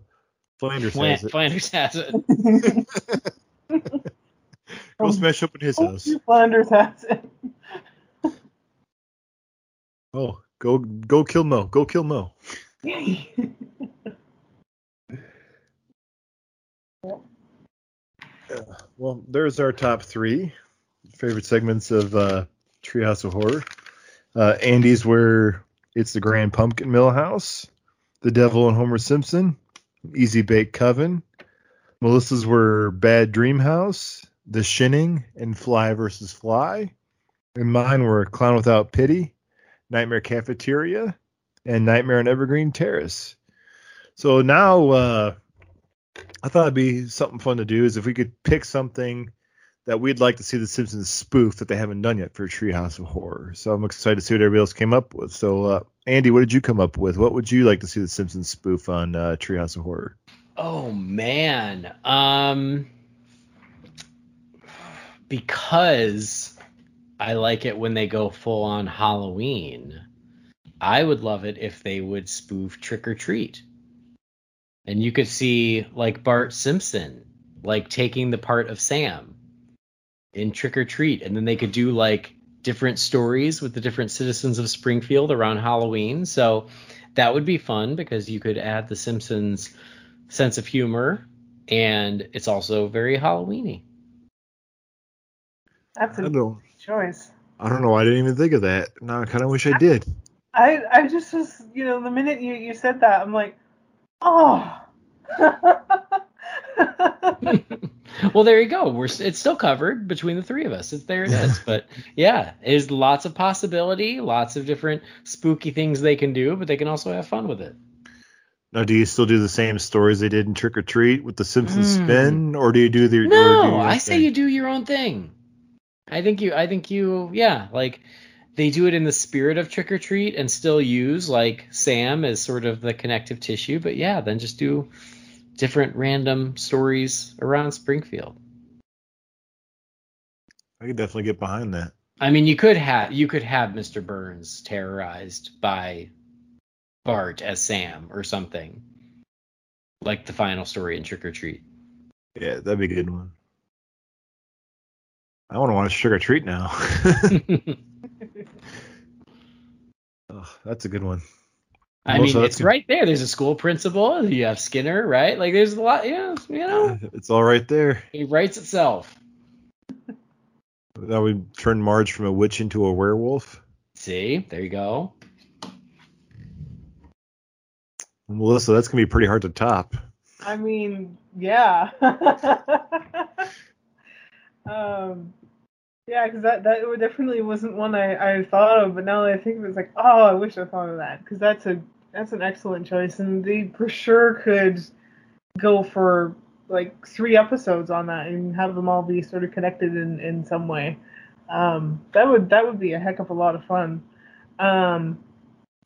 Flanders Flan- has it. Flanders has it. Go smash open his house. Flanders has it. Oh, go go kill Mo. Go kill Mo. Well, there's our top three favorite segments of uh, Treehouse of Horror. Uh, Andy's where it's the Grand Pumpkin Milhouse, The Devil and Homer Simpson, Easy Bake Coven. Melissa's were Bad Dream House, The Shinning, and Fly versus Fly. And mine were Clown Without Pity, Nightmare Cafeteria, and Nightmare on Evergreen Terrace. So now uh, I thought it'd be something fun to do is if we could pick something that we'd like to see the Simpsons spoof that they haven't done yet for Treehouse of Horror. So I'm excited to see what everybody else came up with. So uh, Andy, what did you come up with? What would you like to see the Simpsons spoof on uh, Treehouse of Horror? Oh man. Um because I like it when they go full on Halloween. I would love it if they would spoof Trick or Treat. And you could see like Bart Simpson like taking the part of Sam in Trick or Treat and then they could do like different stories with the different citizens of Springfield around Halloween. So that would be fun because you could add the Simpsons sense of humor and it's also very Halloweeny. That's I a don't choice. I don't know. I didn't even think of that. Now I kind of wish I did. I I just was you know the minute you you said that I'm like oh. well, there you go. We're it's still covered between the three of us. It's there it is. But yeah, there's lots of possibility, lots of different spooky things they can do, but they can also have fun with it. Now, do you still do the same stories they did in Trick or Treat with the Simpsons Mm. spin, or do you do the? or do No, your I say thing? you do your own thing. I think you I think you yeah, like they do it in the spirit of trick or treat and still use like Sam as sort of the connective tissue, but yeah, then just do different random stories around Springfield. I could definitely get behind that. I mean, you could have you could have Mr. Burns terrorized by Bart as Sam or something. Like the final story in Trick or Treat. Yeah, that'd be a good one. I want to watch Trick or Treat now. oh, that's a good one. I Most mean, of that's it's good. right there. There's a school principal. You have Skinner, right? Like, there's a lot. Yeah, you know, It's all right there. it writes itself. Now we turn Marge from a witch into a werewolf. See, there you go. Melissa, that's gonna be pretty hard to top. I mean, yeah. yeah, because that that definitely wasn't one I, I thought of, but now that I think of it, it's like, oh, I wish I thought of that because that's a that's an excellent choice, and they for sure could go for like three episodes on that and have them all be sort of connected in in some way. Um, that would that would be a heck of a lot of fun. Um,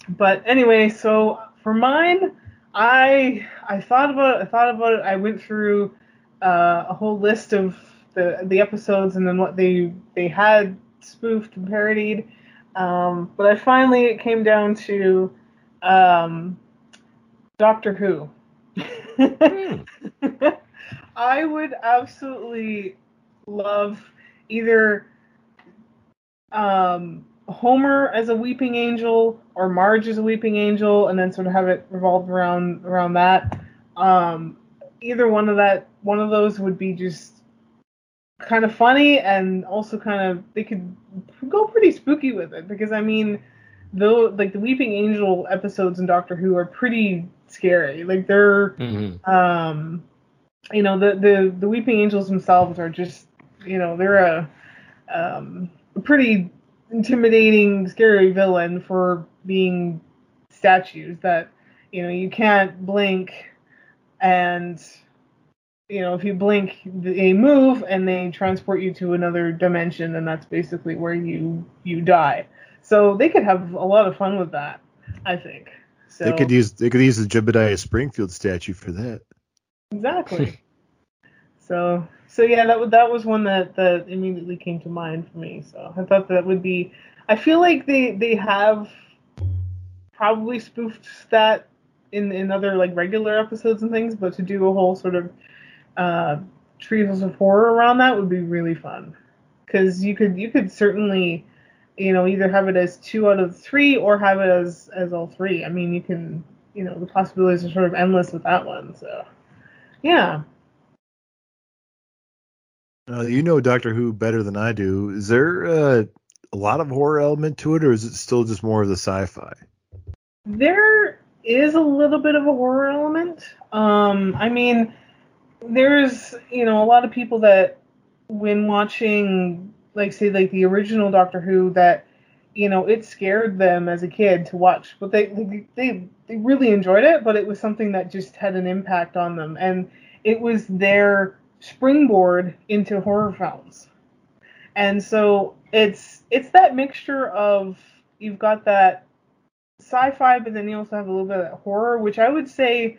but anyway, so for mine, I I thought about it. I thought about it. I went through uh, a whole list of the the episodes and then what they they had spoofed and parodied. Um, but I finally it came down to um, Doctor Who. I would absolutely love either um, Homer as a weeping angel or Marge as a weeping angel, and then sort of have it revolved around around that. Um, either one of that one of those would be just kind of funny and also kind of they could go pretty spooky with it because I mean though like the Weeping Angel episodes in Doctor Who are pretty scary. Like they're Mm-hmm. um you know the the the Weeping Angels themselves are just you know they're a um a pretty intimidating scary villain for being statues that you know you can't blink and you know if you blink they move and they transport you to another dimension and that's basically where you you die. So they could have a lot of fun with that i think. So They could use they could use the Jebediah Springfield statue for that. exactly. So so yeah that was that was one that that immediately came to mind for me. So i thought that would be i feel like they they have probably spoofed that in in other like regular episodes and things but to do a whole sort of uh treehouse of horror around that would be really fun because you could you could certainly you know either have it as two out of three or have it as as all three i mean you can you know the possibilities are sort of endless with that one so yeah Uh, you know Doctor Who better than I do. Is there uh, a lot of horror element to it, or is it still just more of the sci-fi? there is a little bit of a horror element. Um, I mean, there's you know a lot of people that when watching like say like the original Doctor Who that you know it scared them as a kid to watch, but they they they, really enjoyed it, but it was something that just had an impact on them, and it was their springboard into horror films. And so it's it's that mixture of you've got that sci-fi, but then you also have a little bit of horror, which I would say,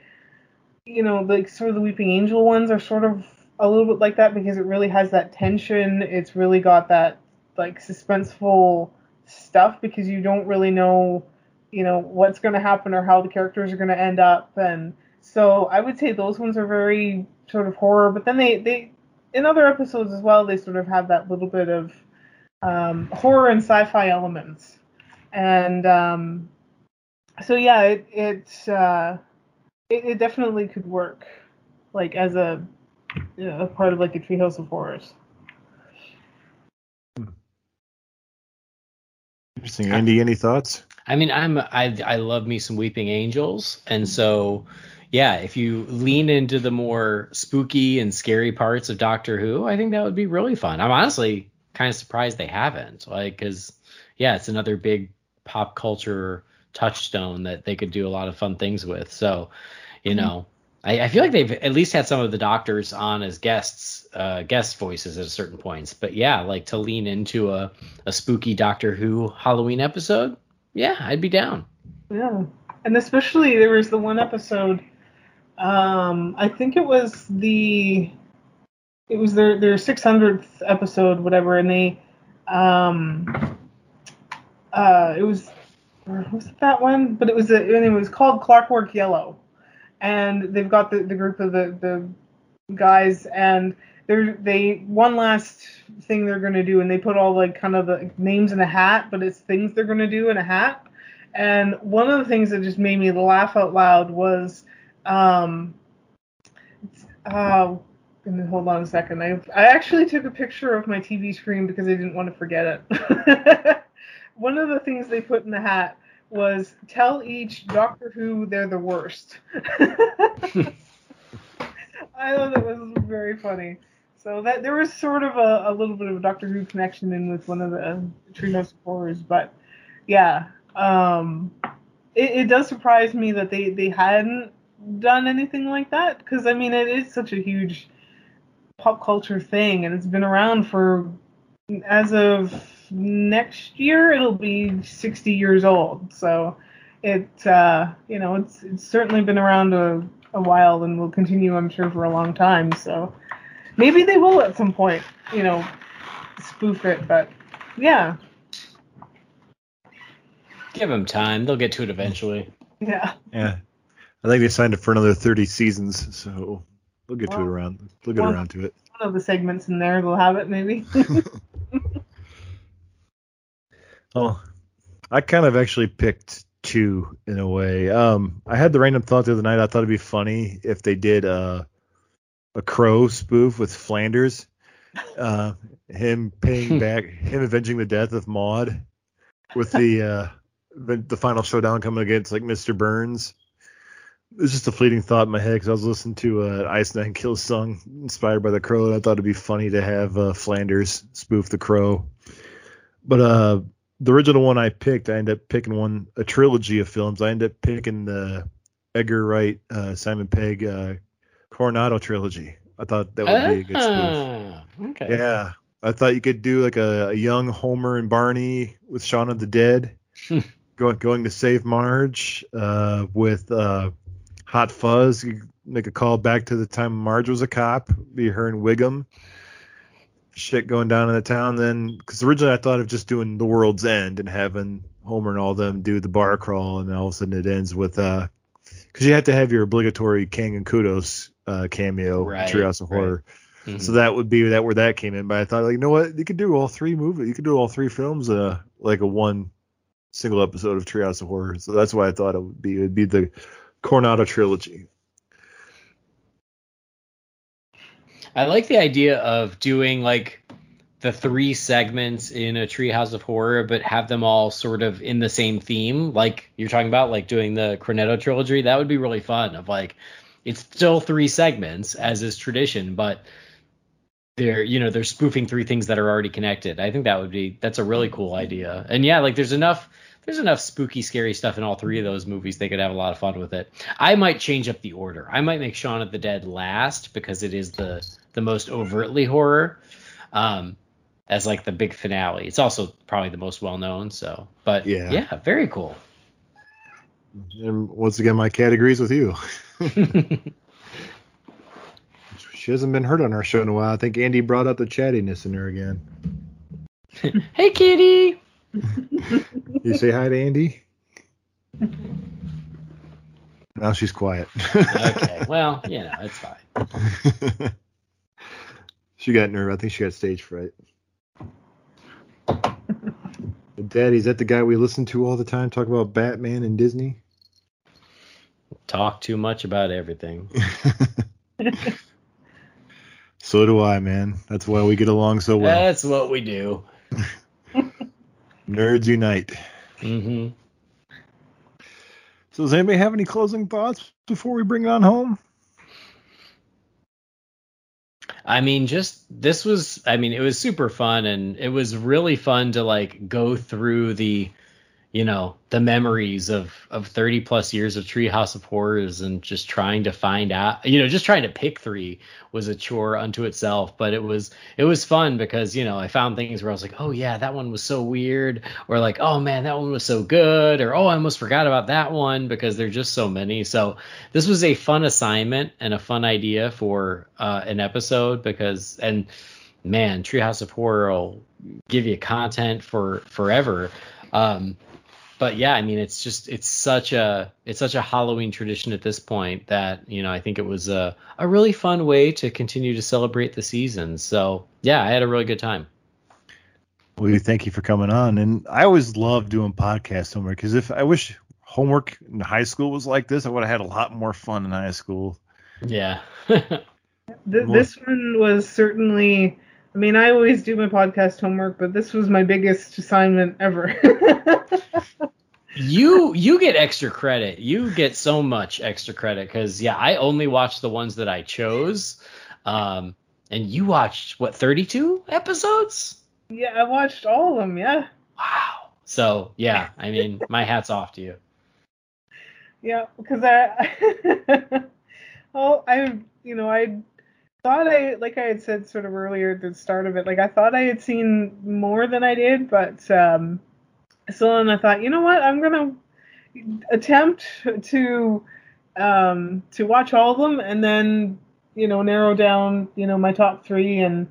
you know, like sort of the Weeping Angel ones are sort of a little bit like that because it really has that tension. It's really got that like suspenseful stuff because you don't really know, you know, what's going to happen or how the characters are going to end up. And so I would say those ones are very sort of horror, but then they they in other episodes as well they sort of have that little bit of um, horror and sci-fi elements. And um, so yeah, it it, uh, it it definitely could work, like as a you know, a part of like a Treehouse of Horrors. Interesting. Andy, any thoughts? I mean, I'm I I love me some Weeping Angels, and so yeah, if you lean into the more spooky and scary parts of Doctor Who, I think that would be really fun. I'm honestly kind of surprised they haven't, like, because yeah, it's another big pop culture touchstone that they could do a lot of fun things with. So, you know, I, I feel like they've at least had some of the doctors on as guests, uh, guest voices at certain points. But yeah, like to lean into a, a spooky Doctor Who Halloween episode, yeah, I'd be down. Yeah, and especially there was the one episode. Um, I think it was the it was their their 600th episode, whatever, and they um uh it was was it that one? But it was a, and it was called Clockwork Yellow, and they've got the, the group of the the guys and they're they one last thing they're gonna do and they put all like kind of the names in a hat, but it's things they're gonna do in a hat. And one of the things that just made me laugh out loud was um uh hold on a second. I I actually took a picture of my TV screen because I didn't want to forget it. one of the things they put in the hat was tell each Doctor Who they're the worst. I thought that was very funny. So that there was sort of a, a little bit of a Doctor Who connection in with one of the Treehouse of Horrors, but yeah, um, it, it does surprise me that they they hadn't done anything like that because I mean it is such a huge pop culture thing and it's been around for as of next year it'll be 60 years old so it uh, you know it's it's certainly been around a, a while and will continue i'm sure for a long time so maybe they will at some point you know spoof it but yeah Give them time; they'll get to it eventually. yeah Yeah. I think they signed up for another 30 seasons, so we'll get to it around. We'll get well- around to it. one of the segments in there will have it maybe Oh, I kind of actually picked two in a way. Um, I had the random thought the other night. I thought it'd be funny if they did uh, a Crow spoof with Flanders. Uh, him paying back, him avenging the death of Maude, with the uh, the, the final showdown coming against like Mr. Burns. It was just a fleeting thought in my head because I was listening to uh, Ice Nine Kills song inspired by the Crow, and I thought it'd be funny to have uh, Flanders spoof the Crow. But uh, the original one I picked, I ended up picking one a trilogy of films. I ended up picking the Edgar Wright, uh, Simon Pegg, uh, Cornetto trilogy. I thought that would be a good spoof. Ah, Okay. Yeah, I thought you could do like a, a young Homer and Barney with Shaun of the Dead, going going to save Marge uh, with uh, Hot Fuzz. You make a call back to the time Marge was a cop, be her and Wiggum. Shit going down in the town then, because originally I thought of just doing The World's End and having Homer and all them do the bar crawl, and all of a sudden it ends with uh, because you have to have your obligatory Kang and Kodos uh, cameo, Right, Treehouse of right. Horror. Mhm. So that would be that where that came in. But I thought, like, you know what? You could do all three movies. You could do all three films, uh, like a one single episode of Treehouse of Horror. So that's why I thought it would be. It would be the Cornetto trilogy. I like the idea of doing like the three segments in a Treehouse of Horror, but have them all sort of in the same theme, like you're talking about, like doing the Cornetto trilogy. That would be really fun. Of like, it's still three segments as is tradition, but they're you know they're spoofing three things that are already connected. I think that would be that's a really cool idea. And yeah, like there's enough there's enough spooky, scary stuff in all three of those movies. They could have a lot of fun with it. I might change up the order. I might make Shaun of the Dead last because it is the the most overtly horror, um, as like the big finale. It's also probably the most well known. So, but Yeah. yeah, very cool. And once again, my cat agrees with you. She hasn't been heard on our show in a while. I think Andy brought out the chattiness in her again. hey, kitty. You say hi to Andy. Now she's quiet. Okay, well, you know, it's fine. she got nerve. I think she got stage fright. Daddy, is that the guy we listen to all the time talk about Batman and Disney? Talk too much about everything. so do I, man. That's why we get along so well. That's what we do. Nerds unite. Mm-hmm. So does anybody have any closing thoughts before we bring it on home? I mean, just this was, I mean, it was super fun and it was really fun to like go through the, you know, the memories of, of 30 plus years of Treehouse of Horrors and just trying to find out, you know, just trying to pick three was a chore unto itself. But it was, it was fun because, you know, I found things where I was like, oh yeah, that one was so weird. Or like, oh man, that one was so good. Or, oh, I almost forgot about that one because there're just so many. So this was a fun assignment and a fun idea for uh, an episode because, and man, Treehouse of Horror will give you content for forever. Um, but yeah, I mean, it's just it's such a it's such a Halloween tradition at this point that you know I think it was a a really fun way to continue to celebrate the season. So yeah, I had a really good time. Well, thank you for coming on. And I always love doing podcast homework because if I wish homework in high school was like this, I would have had a lot more fun in high school. Yeah. Th- this one was certainly. I mean, I always do my podcast homework, but this was my biggest assignment ever. you you get extra credit. You get so much extra credit because yeah, I only watched the ones that I chose. Um, and you watched what 32 episodes? yeah, I watched all of them. Yeah, Wow. So yeah, I mean, my hat's off to you. yeah, because I, oh, I, you know, I thought I, like I had said sort of earlier at the start of it, like I thought I had seen more than I did, but um, so then I thought, you know what, I'm gonna attempt to um to watch all of them and then you know narrow down you know my top three and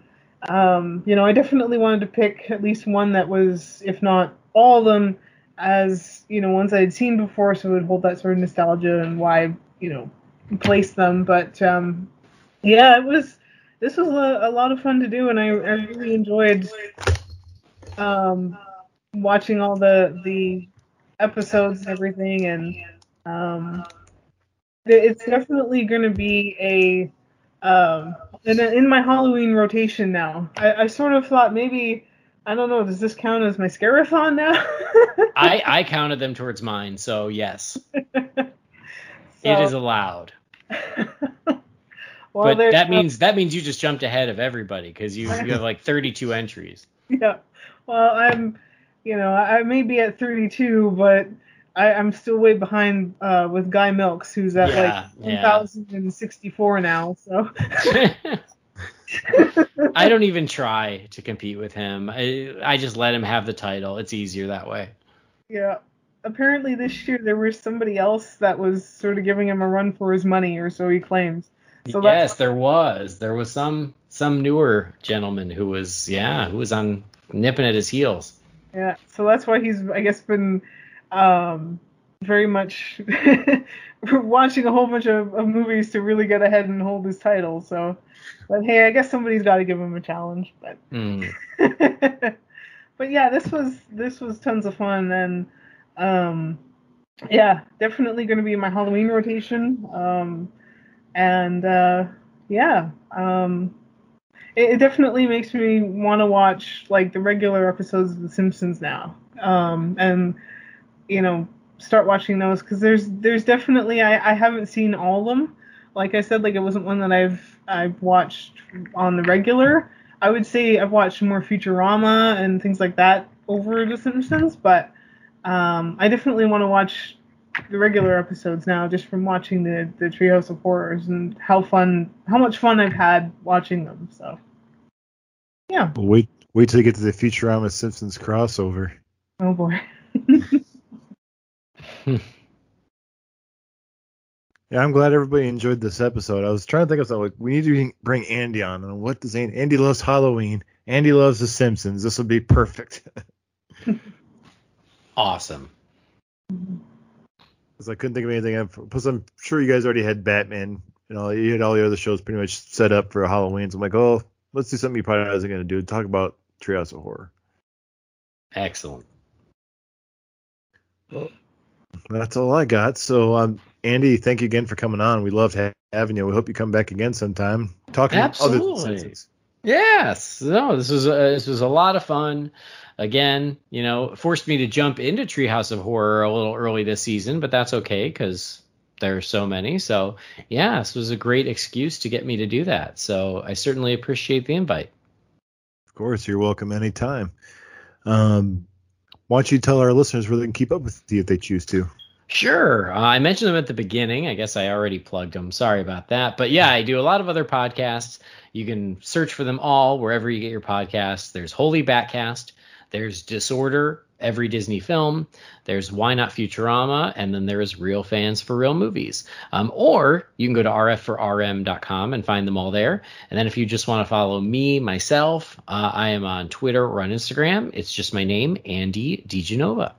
um you know i definitely wanted to pick at least one that was if not all of them as you know ones i had seen before so it would hold that sort of nostalgia and why you know place them but um yeah it was this was a, a lot of fun to do and i, I really enjoyed um watching all the the episodes and everything and um it's definitely going to be a Um, then in my Halloween rotation now, I, I sort of thought maybe I don't know. Does this count as my scarathon now? I I counted them towards mine, so yes, it So- is allowed. well, but that uh, means that means you just jumped ahead of everybody because you you have like 32 entries. yeah. Well, I'm, you know, I may be at 32, but I, I'm still way behind uh, with Guy Milks, who's at Yeah, like yeah. 1,064 now. So I don't even try to compete with him. I I just let him have the title. It's easier that way. yeah. Apparently this year there was somebody else that was sort of giving him a run for his money, or so he claims. So yes, there was. There was some some newer gentleman who was yeah who was on nipping at his heels. Yeah, so that's why he's, I guess, been um, very much watching a whole bunch of, of movies to really get ahead and hold his title. So, but hey, I guess somebody's got to give him a challenge. But, Hmm. but yeah, this was this was tons of fun, and um, yeah, definitely going to be my Halloween rotation. Um, and uh, yeah, um, it, it definitely makes me want to watch like the regular episodes of The Simpsons now, um, and you know start watching those because there's there's definitely I, I haven't seen all of them. Like I said, like it wasn't one that I've I've watched on the regular. I would say I've watched more Futurama and things like that over The Simpsons, but um, I definitely want to watch the regular episodes now just from watching the the Treehouse of Horrors and how fun how much fun I've had watching them. So yeah. Well, wait, wait till you get to the Futurama Simpsons crossover. Oh boy. Yeah, I'm glad everybody enjoyed this episode. I was trying to think of something like we need to bring Andy on. And what does Andy? Andy loves Halloween. Andy loves The Simpsons. This would be perfect. Awesome. Mm-hmm. Because I couldn't think of anything. else. Plus, I'm sure you guys already had Batman. You know, you had all the other shows pretty much set up for Halloween. So I'm like, oh, let's do something you probably wasn't going to do. Talk about Treehouse of Horror. Excellent. Well, That's all I got. So, um, Andy, thank you again for coming on. We loved ha- having you. We hope you come back again sometime. Talking other than Absolutely. Simpsons. Yes. No, this was uh, this was a lot of fun. Again, you know, forced me to jump into Treehouse of Horror a little early this season, but that's okay because there are so many. So yeah, this was a great excuse to get me to do that. So I certainly appreciate the invite. Of course, you're welcome anytime. Um, why don't you tell our listeners where they can keep up with you if they choose to? Sure. Uh, I mentioned them at the beginning. I guess I already plugged them. Sorry about that. But yeah, I do a lot of other podcasts. You can search for them all wherever you get your podcasts. There's Holy Batcast. There's Disorder, every Disney film. There's Why Not Futurama, and then there's Real Fans for Real Movies. Um, or you can go to rfforrm.com and find them all there. And then if you just want to follow me, myself, uh, I am on Twitter or on Instagram. It's just my name, Andy DiGenova.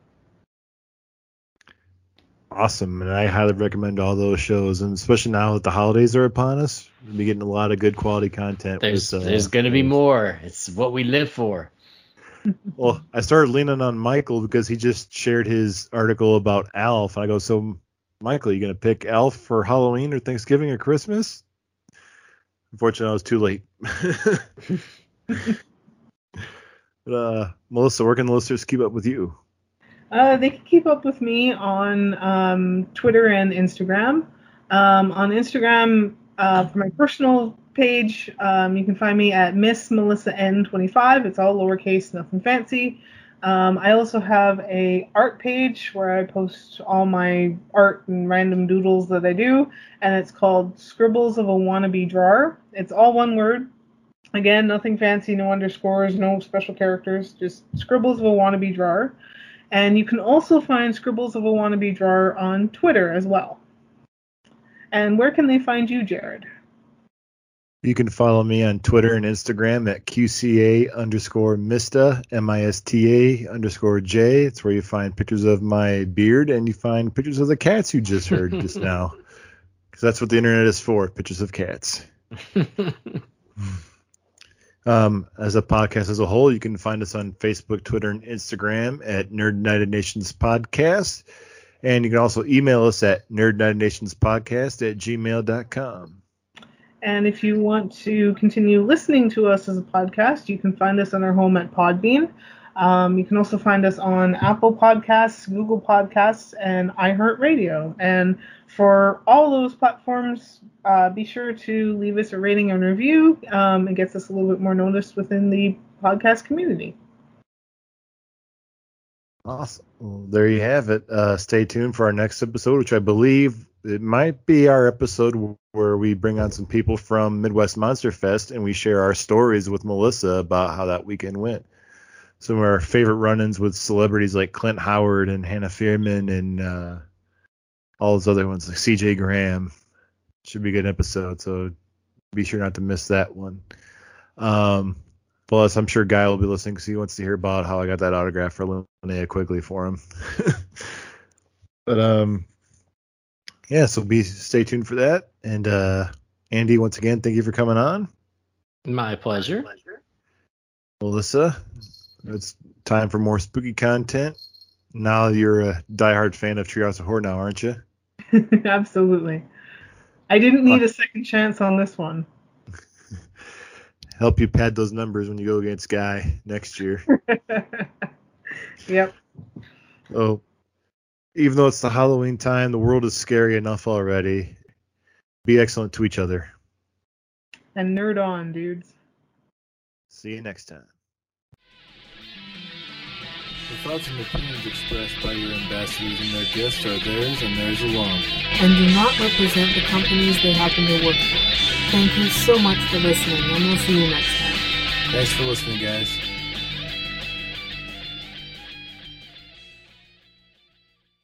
Awesome, and I highly recommend all those shows, and especially now that the holidays are upon us, we'll be getting a lot of good quality content. There's with, uh, there's going to be more. It's what we live for. Well, I started leaning on Michael because he just shared his article about Alf. And I go, so Michael, are you gonna pick Alf for Halloween or Thanksgiving or Christmas? Unfortunately, I was too late. but, uh, Melissa, where can the listeners keep up with you? Uh, they can keep up with me on um, Twitter and Instagram. Um, on Instagram, uh, for my personal page, um, you can find me at Miss Melissa N25. It's all lowercase, nothing fancy. Um, I also have a art page where I post all my art and random doodles that I do, and it's called Scribbles of a Wannabe Drawer. It's all one word. Again, nothing fancy, no underscores, no special characters, just Scribbles of a Wannabe Drawer. And you can also find Scribbles of a Wannabe Drawer on Twitter as well. And where can they find you, Jared? You can follow me on Twitter and Instagram at QCA underscore Mista, M-I-S-T-A underscore J. It's where you find pictures of my beard and you find pictures of the cats you just heard just now. Because that's what the internet is for, pictures of cats. Um, as a podcast as a whole, you can find us on Facebook, Twitter, and Instagram at Nerd United Nations Podcast. And you can also email us at nerdunitednationspodcast at gmail.com. And if you want to continue listening to us as a podcast, you can find us on our home at Podbean. Um, you can also find us on Apple Podcasts, Google Podcasts, and iHeartRadio. And for all those platforms, uh, be sure to leave us a rating and review. Um, it gets us a little bit more noticed within the podcast community. Awesome. Well, there you have it. Uh, stay tuned for our next episode, which I believe it might be our episode where we bring on some people from Midwest Monster Fest and we share our stories with Melissa about how that weekend went. Some of our favorite run-ins with celebrities like Clint Howard and Hannah Fierman and uh, all those other ones like CJ Graham. Should be a good episode, so be sure not to miss that one. Um, plus, I'm sure Guy will be listening because he wants to hear about how I got that autograph for Linnea Quigley for him. but um, yeah, so be stay tuned for that. And uh, Andy, once again, thank you for coming on. My pleasure. Melissa, it's time for more spooky content. Now you're a diehard fan of Treehouse of Horror now, aren't you? Absolutely. I didn't need a second chance on this one. Help you pad those numbers when you go against Guy next year. yep. Oh, even though it's the Halloween time, the world is scary enough already. Be excellent to each other. And nerd on, dudes. See you next time. The thoughts and opinions expressed by your ambassadors and their guests are theirs and theirs alone. and do not represent the companies they happen to work for. Thank you so much for listening, and we'll see you next time. Thanks for listening, guys.